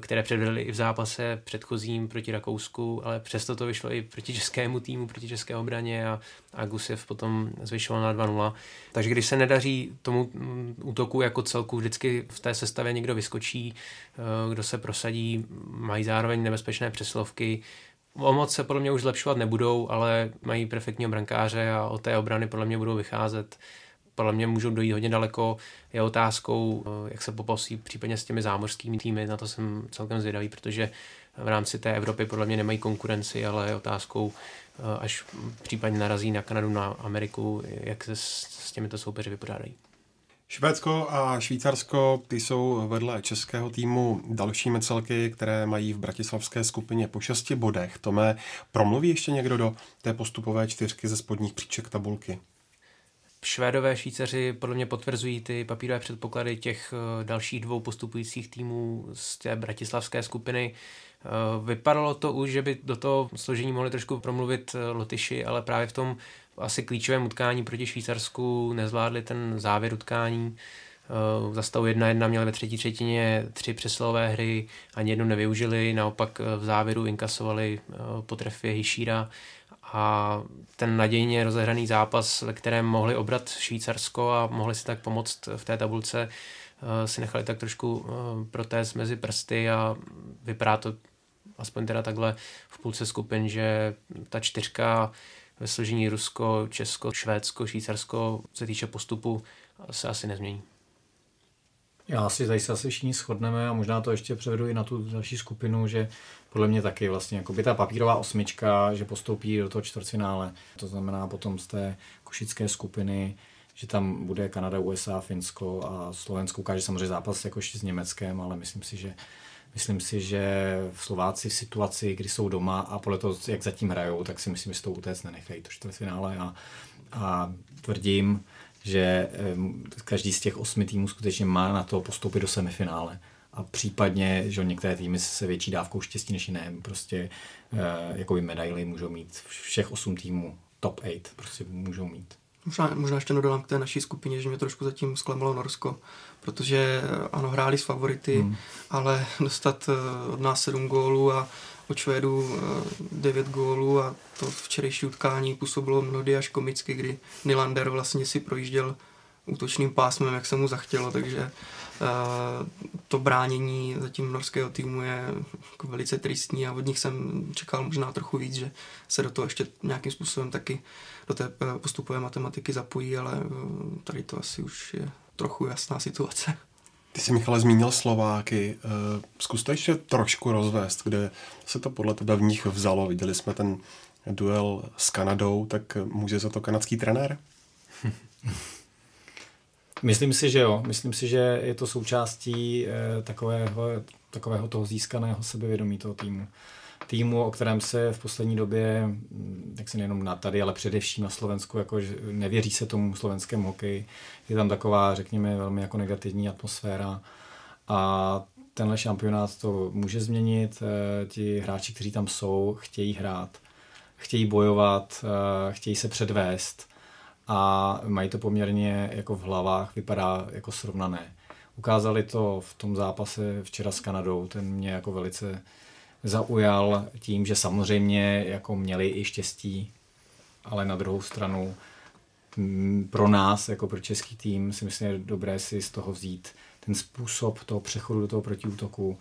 které předvedli i v zápase předchozím proti Rakousku, ale přesto to vyšlo i proti českému týmu, proti české obraně a, a Gusev potom zvyšoval na 2-0. Takže když se nedaří tomu mm, útoku jako celku, vždycky v té sestavě někdo vyskočí, eh, kdo se prosadí, mají zároveň nebezpečné přeslovky, O moc se podle mě už zlepšovat nebudou, ale mají perfektního brankáře a od té obrany podle mě budou vycházet podle mě můžou dojít hodně daleko. Je otázkou, eh, jak se popasí případně s těmi zámořskými týmy, na to jsem celkem zvědavý, protože v rámci té Evropy podle mě nemají konkurenci, ale je otázkou, eh, až případně narazí na Kanadu, na Ameriku, jak se s těmito soupeři vypořádají. Švédsko a Švýcarsko, ty jsou vedle českého týmu dalšími celky, které mají v bratislavské skupině po šesti bodech. Tome, promluví ještě někdo do té postupové čtyřky ze spodních příček tabulky? Švédové, Švýcaři podle mě potvrzují ty papírové předpoklady těch dalších dvou postupujících týmů z té bratislavské skupiny. Vypadalo to už, že by do toho složení mohli trošku promluvit Lotyši, ale právě v tom asi klíčovém utkání proti Švýcarsku nezvládli ten závěr utkání. Eh, za stavu 1-1 měli ve třetí třetině tři přesilové hry, ani jednu nevyužili, naopak eh, v závěru inkasovali eh, po trefě Hišíra a ten nadějně rozehraný zápas, ve kterém mohli obrat Švýcarsko a mohli si tak pomoct v té tabulce, si nechali tak trošku protézt mezi prsty a vypadá to aspoň teda takhle v půlce skupin, že ta čtyřka ve složení Rusko, Česko, Švédsko, Švýcarsko se týče postupu se asi nezmění. Já si tady se asi všichni shodneme a možná to ještě převedu i na tu další skupinu, že podle mě taky vlastně jako by ta papírová osmička, že postoupí do toho čtvrtfinále. To znamená potom z té košické skupiny, že tam bude Kanada, USA, Finsko a Slovensko. Ukáže samozřejmě zápas jako s Německem, ale myslím si, že Myslím si, že v Slováci v situaci, kdy jsou doma a podle toho, jak zatím hrajou, tak si myslím, že to utéct nenechají to čtvrtfinále a, a tvrdím, že každý z těch osmi týmů skutečně má na to postoupit do semifinále. A případně, že některé týmy se větší dávkou štěstí než jiné, prostě eh, jakoby medaily můžou mít všech osm týmů, top 8 prostě můžou mít. Možná, možná ještě dodám k té naší skupině, že mě trošku zatím zklamalo Norsko, protože ano, hráli s favority, hmm. ale dostat eh, od nás sedm gólů a od Švédů 9 eh, gólů a to včerejší utkání působilo mnohdy až komicky, kdy Nylander vlastně si projížděl útočným pásmem, jak se mu zachtělo, takže uh, to bránění zatím norského týmu je jako velice tristní a od nich jsem čekal možná trochu víc, že se do toho ještě nějakým způsobem taky do té eh, postupové matematiky zapojí, ale uh, tady to asi už je trochu jasná situace. Ty jsi, Michale, zmínil Slováky. Eh, zkus to ještě trošku rozvést, kde se to podle tebe v nich vzalo. Viděli jsme ten duel s Kanadou, tak může za to kanadský trenér? Myslím si, že jo. Myslím si, že je to součástí eh, takového, takového toho získaného sebevědomí toho týmu týmu, o kterém se v poslední době, hm, tak se nejenom na tady, ale především na Slovensku, jako nevěří se tomu slovenskému hokeji. Je tam taková, řekněme, velmi jako negativní atmosféra a tenhle šampionát to může změnit. Eh, ti hráči, kteří tam jsou, chtějí hrát, chtějí bojovat, eh, chtějí se předvést a mají to poměrně jako v hlavách, vypadá jako srovnané. Ukázali to v tom zápase včera s Kanadou, ten mě jako velice zaujal tím, že samozřejmě jako měli i štěstí, ale na druhou stranu mm, pro nás, jako pro český tým, si myslím, že je dobré si z toho vzít ten způsob toho přechodu do toho protiútoku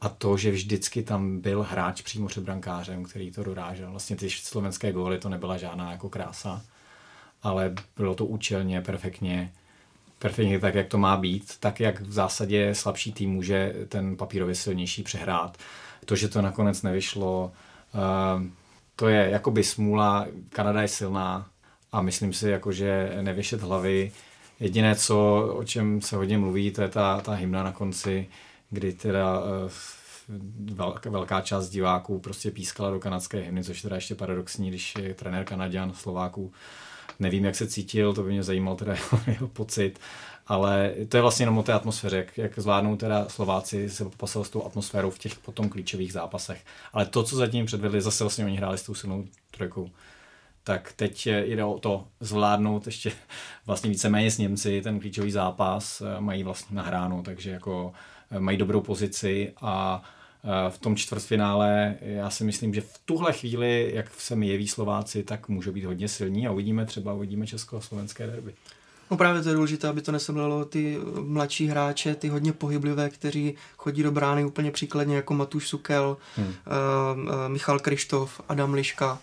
a to, že vždycky tam byl hráč přímo před brankářem, který to dorážel. Vlastně ty slovenské góly to nebyla žádná jako krása, ale bylo to účelně, perfektně, perfektně tak, jak to má být, tak jak v zásadě slabší tým může ten papírově silnější přehrát to, že to nakonec nevyšlo, uh, to je jakoby smůla, Kanada je silná a myslím si, jako, že nevěšet hlavy. Jediné, co, o čem se hodně mluví, to je ta, ta hymna na konci, kdy teda uh, velká, část diváků prostě pískala do kanadské hymny, což teda ještě paradoxní, když je trenér Kanaděn Slováků. Nevím, jak se cítil, to by mě zajímal teda jeho, jeho pocit, ale to je vlastně jenom o té atmosféře, jak, jak zvládnou teda Slováci se popasovat s tou atmosférou v těch potom klíčových zápasech. Ale to, co zatím předvedli, zase vlastně oni hráli s tou silnou trojkou. Tak teď jde o to zvládnout ještě vlastně víceméně s Němci ten klíčový zápas, eh, mají vlastně nahráno, takže jako eh, mají dobrou pozici a v tom čtvrtfinále já si myslím, že v tuhle chvíli, jak se mi jeví Slováci, tak může být hodně silní a uvidíme třeba uvidíme česko-slovenské derby. No právě to je důležité, aby to nesemlelo ty mladší hráče, ty hodně pohyblivé, kteří chodí do brány úplně příkladně, jako Matuš Sukel, hmm. uh, uh, Michal Krištof, Adam Liška.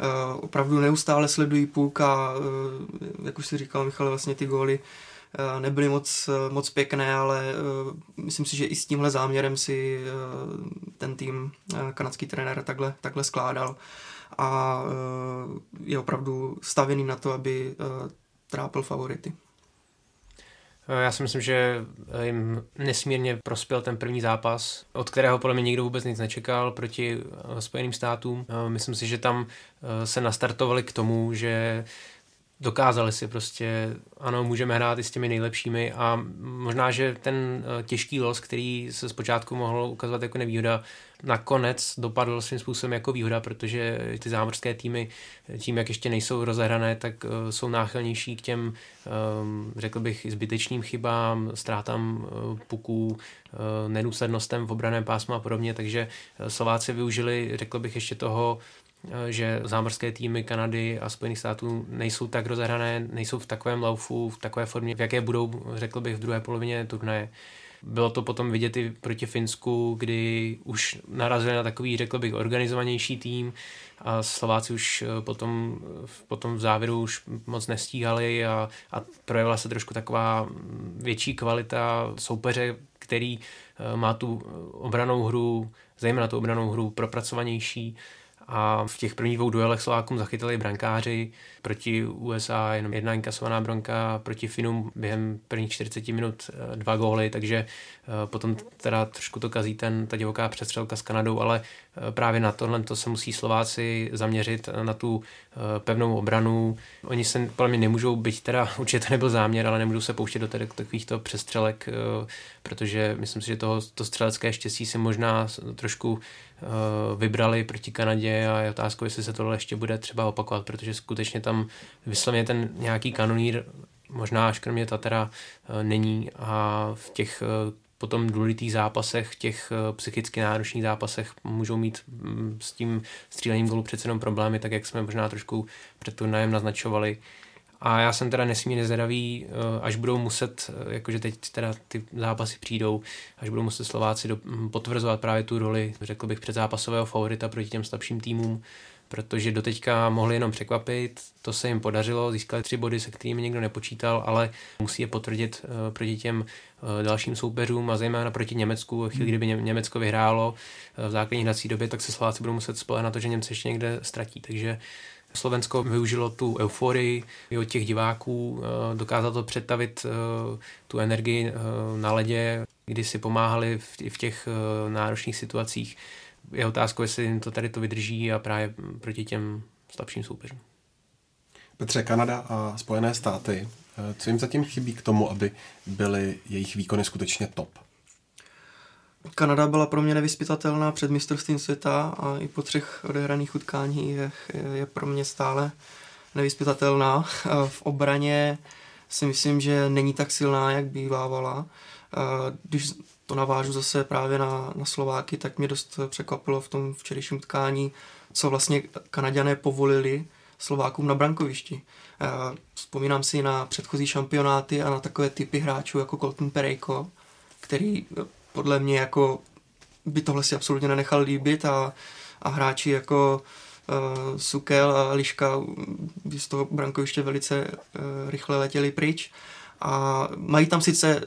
Uh, opravdu neustále sledují půlka, uh, jak už si říkal Michal, vlastně ty góly uh, nebyly moc, uh, moc pěkné, ale uh, myslím si, že i s tímhle záměrem si ten tým, kanadský trenér takhle, takhle skládal a je opravdu stavěný na to, aby trápil favority. Eh, já si myslím, že jim nesmírně prospěl ten první zápas, od kterého podle mě nikdo vůbec nic nečekal proti eh, Spojeným státům. Eh, myslím si, že tam se nastartovali k tomu, že dokázali si prostě, ano, můžeme hrát i s těmi nejlepšími a možná, že ten eh, těžký los, který se zpočátku mohl ukazovat jako nevýhoda, nakonec dopadl svým způsobem jako výhoda, protože ty zámořské týmy tím, jak ještě nejsou rozehrané, tak uh, jsou náchylnější k těm, um, řekl bych, zbytečným chybám, ztrátám uh, puků, nenůslednostem v obraném pásmu a podobně, takže Slováci využili, řekl bych, ještě toho že zámořské týmy Kanady a Spojených států nejsou tak rozehrané, nejsou v takovém laufu, v takové formě, v jaké budou, řekl bych, v druhé polovině turnaje. Bylo to potom vidět i proti Finsku, kdy už narazili na takový, řekl bych, organizovanější tým a Slováci už eh, potom, potom v závěru už moc nestíhali a, a projevila se trošku taková větší kvalita soupeře, který eh, má tu obranou hru, zejména tu obranou hru propracovanější a v těch prvních dvou duelech Slovákům zachytili brankáři, proti USA jenom jedna inkasovaná bronka, proti Finům během prvních 40 minut eh, dva góly, takže eh, potom teda trošku to kazí ten, ta divoká přestřelka s Kanadou, ale eh, právě na tohle to se musí Slováci zaměřit na tu pevnou obranu. Oni se podle mě nemůžou, byť teda určitě to nebyl záměr, ale nemůžou se pouštět do takovýchto přestřelek, protože myslím si, že toho, to střelecké štěstí si možná trošku vybrali proti Kanadě a je otázkou, jestli se tohle ještě bude třeba opakovat, protože skutečně tam vysloveně ten nějaký kanonír, možná až kromě Tatara, eh, není a v těch eh, potom důležitých zápasech, těch eh, psychicky náročných zápasech můžou mít mm, s tím střílením golu přece jenom problémy, tak jak jsme možná trošku před turnajem naznačovali. A já jsem teda nesmírně zvědavý, až budou muset, jakože teď teda ty zápasy přijdou, až budou muset Slováci do, mm, potvrzovat právě tu roli, řekl bych, předzápasového favorita proti těm slabším týmům, protože doteďka mohli jenom překvapit, to se jim podařilo, získali tři body, se kterými nikdo nepočítal, ale musí je potvrdit uh, proti těm dalším soupeřům a zejména proti Německu. Chvíli, kdyby Německo vyhrálo v základní hrací době, tak se Slováci budou muset spolehat na to, že Němci ještě někde ztratí. Takže Slovensko využilo tu euforii od těch diváků, dokázalo to přetavit tu energii na ledě, kdy si pomáhali v těch náročných situacích je otázkou, jestli jim to tady to vydrží a právě proti těm slabším soupeřům. Petře, Kanada a Spojené státy, eh, co jim zatím chybí k tomu, aby byly jejich výkony skutečně top? Kanada byla pro mě nevyspytatelná před mistrovstvím světa a i po třech odehraných utkání je, je pro mě stále nevyspytatelná. V obraně si myslím, že není tak silná, jak bývávala. Když to navážu zase právě na, na Slováky, tak mě dost překvapilo v tom včerejším tkání, co vlastně Kanaďané povolili Slovákům na brankovišti. Vzpomínám si na předchozí šampionáty a na takové typy hráčů jako Colton Perejko, který podle mě jako by tohle si absolutně nenechal líbit a, a hráči jako uh, Sukel a Liška by z toho brankoviště velice uh, rychle letěli pryč. A mají tam sice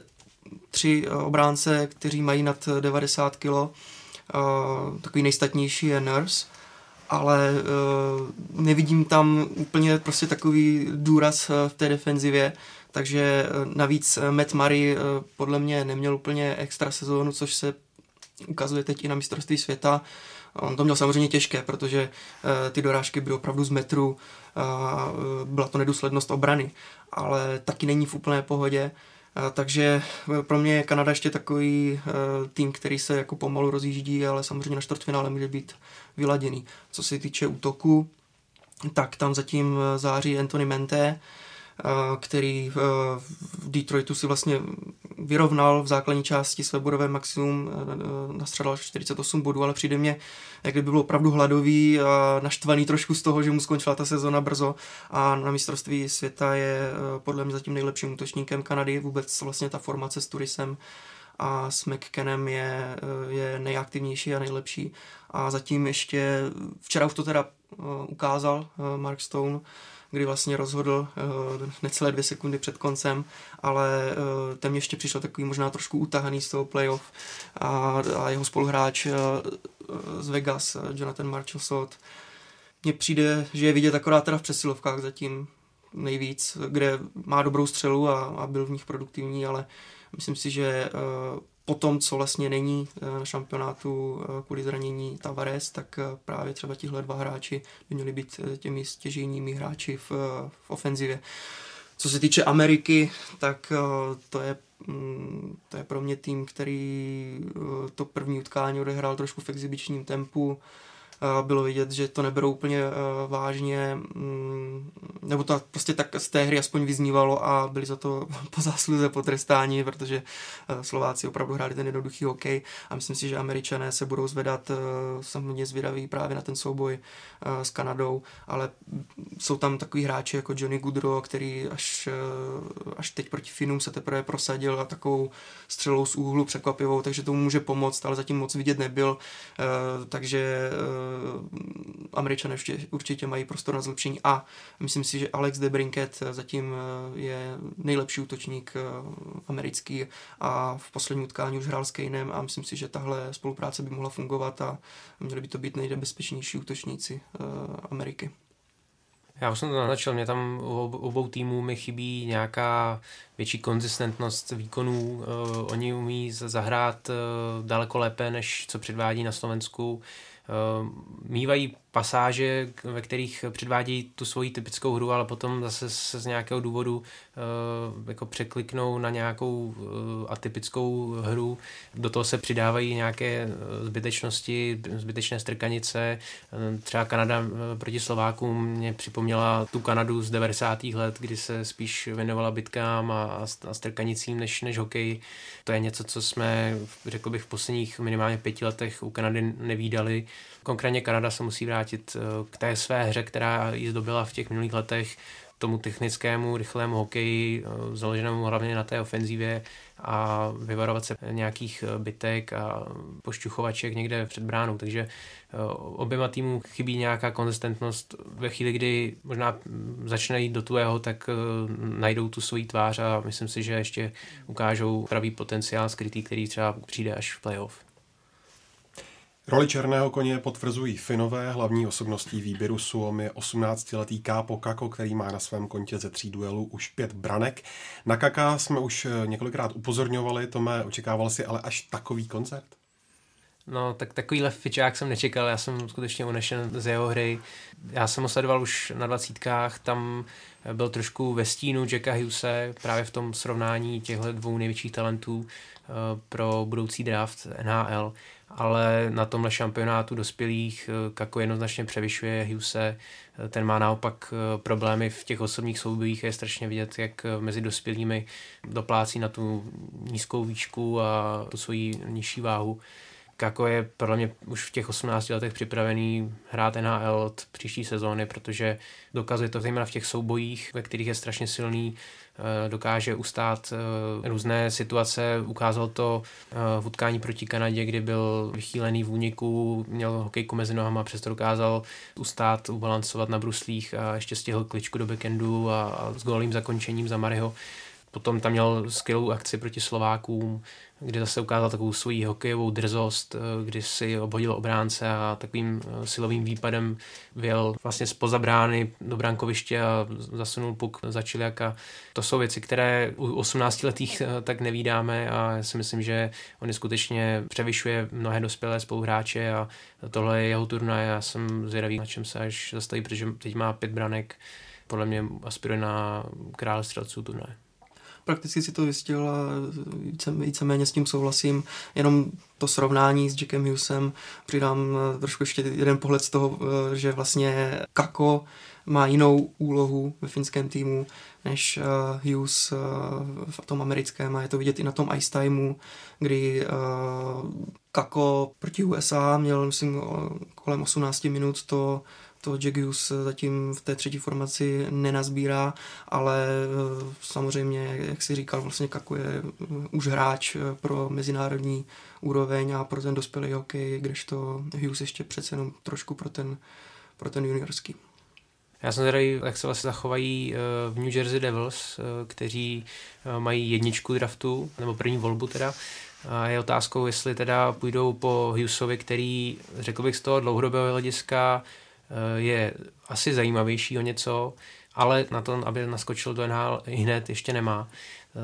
tři eh, obránce, kteří mají nad 90 kg. Uh, takový nejstatnější je Nurse, ale uh, nevidím tam úplně prostě takový důraz v té defenzivě, takže navíc Matt Murray podle mě neměl úplně extra sezónu, což se ukazuje teď i na mistrovství světa. On to měl samozřejmě těžké, protože ty dorážky byly opravdu z metru, byla to nedůslednost obrany, ale taky není v úplné pohodě. Takže pro mě je Kanada ještě takový tým, který se jako pomalu rozjíždí, ale samozřejmě na čtvrtfinále může být vyladěný. Co se týče útoku, tak tam zatím září Anthony Mente, který v Detroitu si vlastně vyrovnal v základní části své bodové maximum, nastřadal 48 bodů, ale přijde mě, jak kdyby byl opravdu hladový a naštvaný trošku z toho, že mu skončila ta sezona brzo a na mistrovství světa je podle mě zatím nejlepším útočníkem Kanady, vůbec vlastně ta formace s Turisem a s McKennem je, je nejaktivnější a nejlepší. A zatím ještě, včera už to teda ukázal Mark Stone, kdy vlastně rozhodl uh, necelé dvě sekundy před koncem, ale uh, ten ještě přišel takový možná trošku utahaný z toho playoff a, a jeho spoluhráč uh, z Vegas, Jonathan Sot, mně přijde, že je vidět akorát teda v přesilovkách zatím nejvíc, kde má dobrou střelu a, a byl v nich produktivní, ale myslím si, že po tom, co vlastně není na šampionátu kvůli zranění Tavares, tak právě třeba tihle dva hráči by měli být těmi stěžejními hráči v, v ofenzivě. Co se týče Ameriky, tak to je mm, to je pro mě tým, který to první utkání odehrál trošku v exibičním tempu bylo vidět, že to neberou úplně eh, vážně, mm, nebo to prostě tak z té hry aspoň vyznívalo a byli za to po zásluze potrestáni, protože eh, Slováci opravdu hráli ten jednoduchý hokej a myslím si, že Američané se budou zvedat, jsem hodně zvědavý právě na ten souboj s Kanadou, ale jsou tam takový hráči jako Johnny Goodrow, který až, až teď proti Finům se teprve prosadil a takovou střelou z úhlu překvapivou, takže tomu může pomoct, ale zatím moc vidět nebyl, takže Američané ještě určitě mají prostor na zlepšení a myslím si, že Alex de Brinket zatím eh, je nejlepší útočník eh, americký a v poslední utkání už hrál s Kanem a myslím si, že tahle spolupráce by mohla fungovat a měli by to být nejbezpečnější útočníci Ameriky. Já už jsem to naznačil, mě tam u obou týmů mi chybí nějaká větší konzistentnost výkonů. Oni umí zahrát daleko lépe, než co předvádí na Slovensku. Uh, mývají pasáže, ve kterých předvádějí tu svoji typickou hru, ale potom zase se z nějakého důvodu uh, jako překliknou na nějakou uh, atypickou hru. Do toho se přidávají nějaké eh, zbytečnosti, zbytečné strkanice. Třeba Kanada proti Slovákům mě připomněla tu Kanadu z 90. let, kdy se spíš věnovala bitkám a, a strkanicím než, než hokej. To je něco, co jsme, řekl bych, v posledních minimálně pěti letech u Kanady nevídali. Konkrétně Kanada se musí vrátit eh, k té své hře, která ji zdobila v těch minulých letech, tomu technickému, rychlému hokeji, eh, založenému hlavně na té ofenzivě a vyvarovat se nějakých eh, bytek a pošťuchovaček někde před bránou. Takže oběma týmům chybí nějaká konzistentnost. Ve chvíli, kdy možná začne jít do tvého, tak najdou tu svoji tvář a myslím si, že ještě ukážou pravý potenciál skrytý, který třeba přijde až v playoff. Roli černého koně potvrzují Finové, hlavní osobností výběru Suomi je 18-letý Kápo Kako, který má na svém kontě ze tří duelů už pět branek. Na Kaka jsme už eh, několikrát upozorňovali, Tome, očekával si ale až takový koncert? No, tak takovýhle fičák jsem nečekal, já jsem skutečně unešen z jeho hry. Já jsem ho sledoval už na dvacítkách, tam byl trošku ve stínu Jacka Hughese, právě v tom srovnání těchto dvou největších talentů eh, pro budoucí draft NHL ale na tomhle šampionátu dospělých eh, Kako jednoznačně převyšuje Hughese, eh, ten má naopak eh, problémy v těch osobních soubojích, je strašně vidět, jak mezi dospělými doplácí na tu nízkou výšku a tu svoji nižší váhu. Kako je podle mě už v těch 18 letech připravený hrát NHL od příští sezóny, protože dokazuje to zejména v těch soubojích, ve kterých je strašně silný, Eh, dokáže ustát eh, různé situace. Ukázal to eh, v utkání proti Kanadě, kdy byl vychýlený v úniku, měl hokejku mezi nohama, přesto dokázal ustát, ubalancovat na bruslích a ještě stihl kličku do backendu a, a s gólým zakončením za Mariho. Potom tam měl skvělou akci proti Slovákům, kdy zase ukázal takovou svoji hokejovou drzost, eh, kdy si obhodil obránce a takovým eh, silovým výpadem vyjel vlastně spoza brány do brankoviště a zasunul puk za Čiliaka. To jsou věci, které u 18 letých eh, tak nevídáme a já si myslím, že on skutečně převyšuje mnohé dospělé spoluhráče a tohle je jeho turnaj já jsem zvědavý, na čem se až zastaví, protože teď má pět branek, podle mě aspiruje na král střelců turnaje prakticky si to vystihl a více, víceméně s tím souhlasím. Jenom to srovnání s Jackem Hughesem přidám eh, trošku ještě jeden pohled z toho, eh, že vlastně Kako má jinou úlohu ve finském týmu než uh, Hughes v tom americkém a je to vidět i na tom ice timeu, kdy Kako proti USA měl, myslím, kolem 18 minut to to Jack Hughes zatím v té třetí formaci nenazbírá, ale eh, samozřejmě, jak si říkal, vlastně Kaku je eh, už hráč eh, pro mezinárodní úroveň a pro ten dospělý hokej, kdežto Hughes ještě přece jenom trošku pro ten, pro ten juniorský. Já jsem zvědavý, jak se vlastně zachovají v New Jersey Devils, kteří mají jedničku draftu, nebo první volbu teda. A je otázkou, jestli teda půjdou po Hughesovi, který, řekl bych z toho dlouhodobého hlediska, je asi zajímavější o něco, ale na to, aby naskočil do NHL hned, ještě nemá.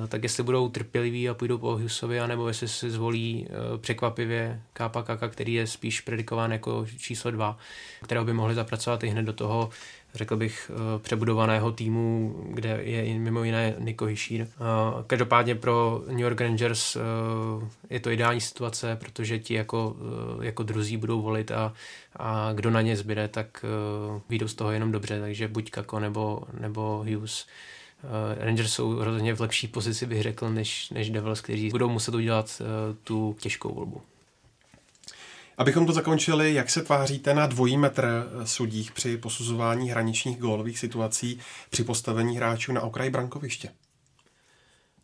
tak jestli budou trpěliví a půjdou po Hughesovi, anebo jestli si zvolí překvapivě Kápa Kaka, který je spíš predikován jako číslo dva, kterého by mohli zapracovat i hned do toho řekl bych, eh, přebudovaného týmu, kde je mimo jiné Nico Hischier. Každopádně pro New York Rangers eh, je to ideální situace, protože ti jako, eh, jako druzí budou volit a, a kdo na ně zbyde, tak výjdou z toho jenom dobře, takže buď Kako nebo, nebo Hughes. Rangers jsou rozhodně v lepší pozici, bych řekl, než, než Devils, kteří budou muset udělat tu těžkou volbu. Abychom to zakončili, jak se tváříte na dvojí metr sudích při posuzování hraničních gólových situací při postavení hráčů na okraji brankoviště?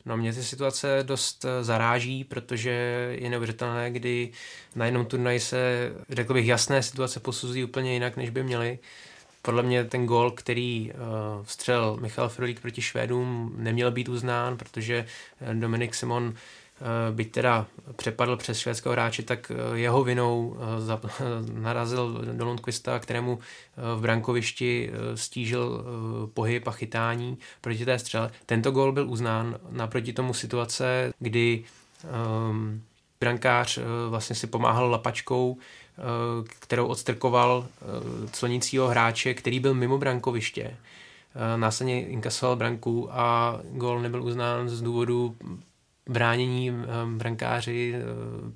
No mě ty situace dost eh, zaráží, protože je neuvěřitelné, kdy na jednom turnaji se, řekl bych, jasné situace posuzují úplně jinak, než by měly. Podle mě ten gol, který uh, vstřel Michal Frolík proti Švédům, neměl být uznán, protože eh, Dominik Simon Eh, byť teda přepadl přes švédského hráče, tak eh, jeho vinou eh, narazil do Lundqvista, kterému v brankovišti stížil pohyb a chytání proti té střele. Tento gol byl uznán naproti tomu situace, kdy um, brankář vlastně si pomáhal lapačkou, kterou odstrkoval clonícího hráče, který byl mimo brankoviště. Následně inkasoval branku a gol nebyl uznán z důvodu bránění eh, brankáři eh,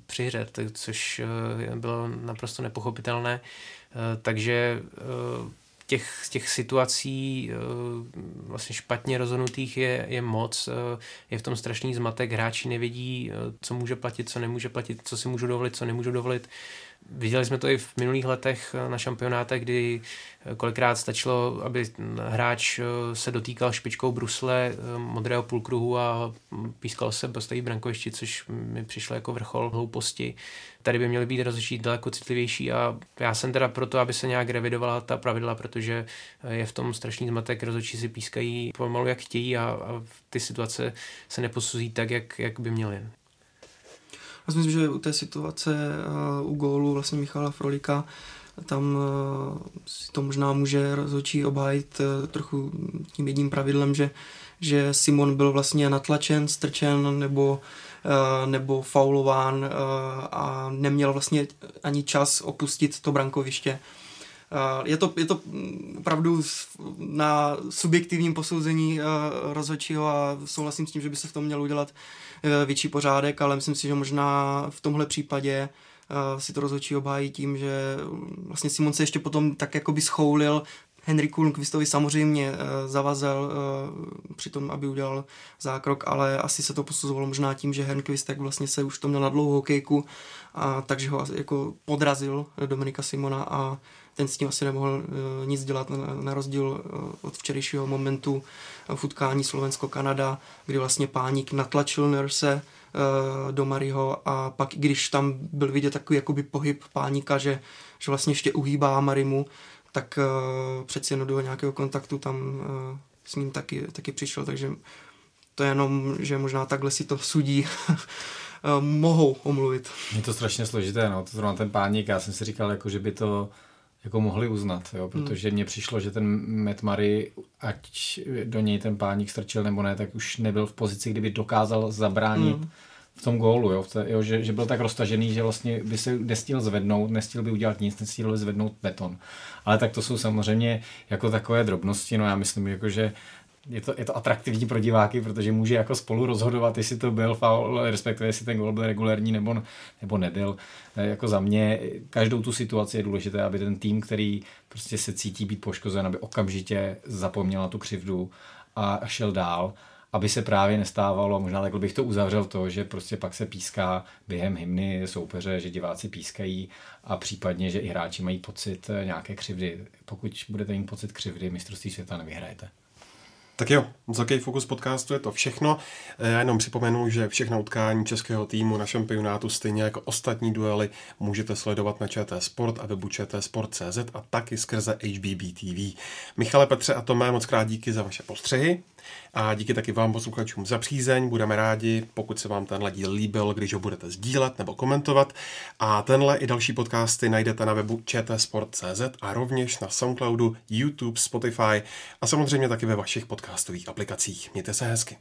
při hře, což eh, bylo naprosto nepochopitelné. Takže těch, těch situací vlastně špatně rozhodnutých je, je moc, je v tom strašný zmatek, hráči nevědí, co může platit, co nemůže platit, co si můžu dovolit, co nemůžu dovolit. Viděli jsme to i v minulých letech na šampionátech, kdy kolikrát stačilo, aby hráč se dotýkal špičkou brusle modrého půlkruhu a pískal se postaví brankovišti, což mi přišlo jako vrchol hlouposti. Tady by měly být rozhodčí daleko citlivější a já jsem teda proto, aby se nějak revidovala ta pravidla, protože je v tom strašný zmatek, rozhodčí si pískají pomalu jak chtějí a, a ty situace se neposuzují tak, jak, jak by měly. Já si myslím, že u té situace uh, u gólu vlastně Michala Frolika tam uh, si to možná může rozhodčí obhájit uh, trochu tím jedním pravidlem, že, že Simon byl vlastně natlačen, strčen nebo nebo faulován a neměl vlastně ani čas opustit to brankoviště. Uh, je to, je to opravdu na subjektivním posouzení rozhodčího a souhlasím s tím, že by se v tom měl udělat Eh, větší pořádek, ale myslím si, že možná v tomhle případě eh, si to rozhodčí obhájí tím, že mm, vlastně Simon se ještě potom tak jako by schoulil. Henry Lundqvistovi samozřejmě zavazel při tom, aby udělal zákrok, ale asi se to posuzovalo možná tím, že Henqvist tak vlastně se už to měl na dlouhou hokejku, a takže ho jako podrazil Dominika Simona a ten s tím asi nemohl uh, nic dělat, na, rozdíl uh, od včerejšího momentu uh, v utkání Slovensko-Kanada, kdy vlastně páník natlačil Nurse uh, do Mariho a pak, když tam byl vidět takový jakoby pohyb páníka, že, že vlastně ještě uhýbá Marimu, tak přeci jen do nějakého kontaktu tam s ním taky, taky přišel, takže to je jenom, že možná takhle si to sudí mohou omluvit. Je to strašně složité, no, to zrovna ten páník, já jsem si říkal, jako, že by to jako mohli uznat, jo, hmm. protože mně přišlo, že ten Matt Murray, ať do něj ten páník strčil nebo ne, tak už nebyl v pozici, kdyby dokázal zabránit hmm. v tom gólu, jo, v té, jo že, že, byl tak roztažený, že vlastně by se nestíl zvednout, nestíl by udělat nic, nestíl by zvednout beton. Ale tak to jsou samozřejmě jako takové drobnosti, no já myslím, jako, že je to, je to atraktivní pro diváky, protože může jako spolu rozhodovat, jestli to byl foul, respektive jestli ten gol byl regulérní nebo, nebo nebyl. E, jako za mě každou tu situaci je důležité, aby ten tým, který prostě se cítí být poškozen, aby okamžitě zapomněl na tu křivdu a šel dál aby se právě nestávalo, možná takhle bych to uzavřel to, že prostě pak se píská během hymny soupeře, že diváci pískají a případně, že i hráči mají pocit nějaké křivdy. Pokud budete mít pocit křivdy, mistrovství světa nevyhrajete. Tak jo, z Hokej Focus podcastu je to všechno. Eh, já jenom připomenu, že všechna utkání českého týmu na šampionátu stejně jako ostatní duely můžete sledovat na ČT Sport a webu Sport.cz a taky skrze HBB TV. Michale, Petře a Tomé, moc krát díky za vaše postřehy. A díky taky vám posluchačům za přízeň. Budeme rádi, pokud se vám tenhle díl líbil, když ho budete sdílet nebo komentovat. A tenhle i další podcasty najdete na webu čtsport.cz a rovněž na Soundcloudu, YouTube, Spotify a samozřejmě taky ve vašich podcastových aplikacích. Mějte se hezky.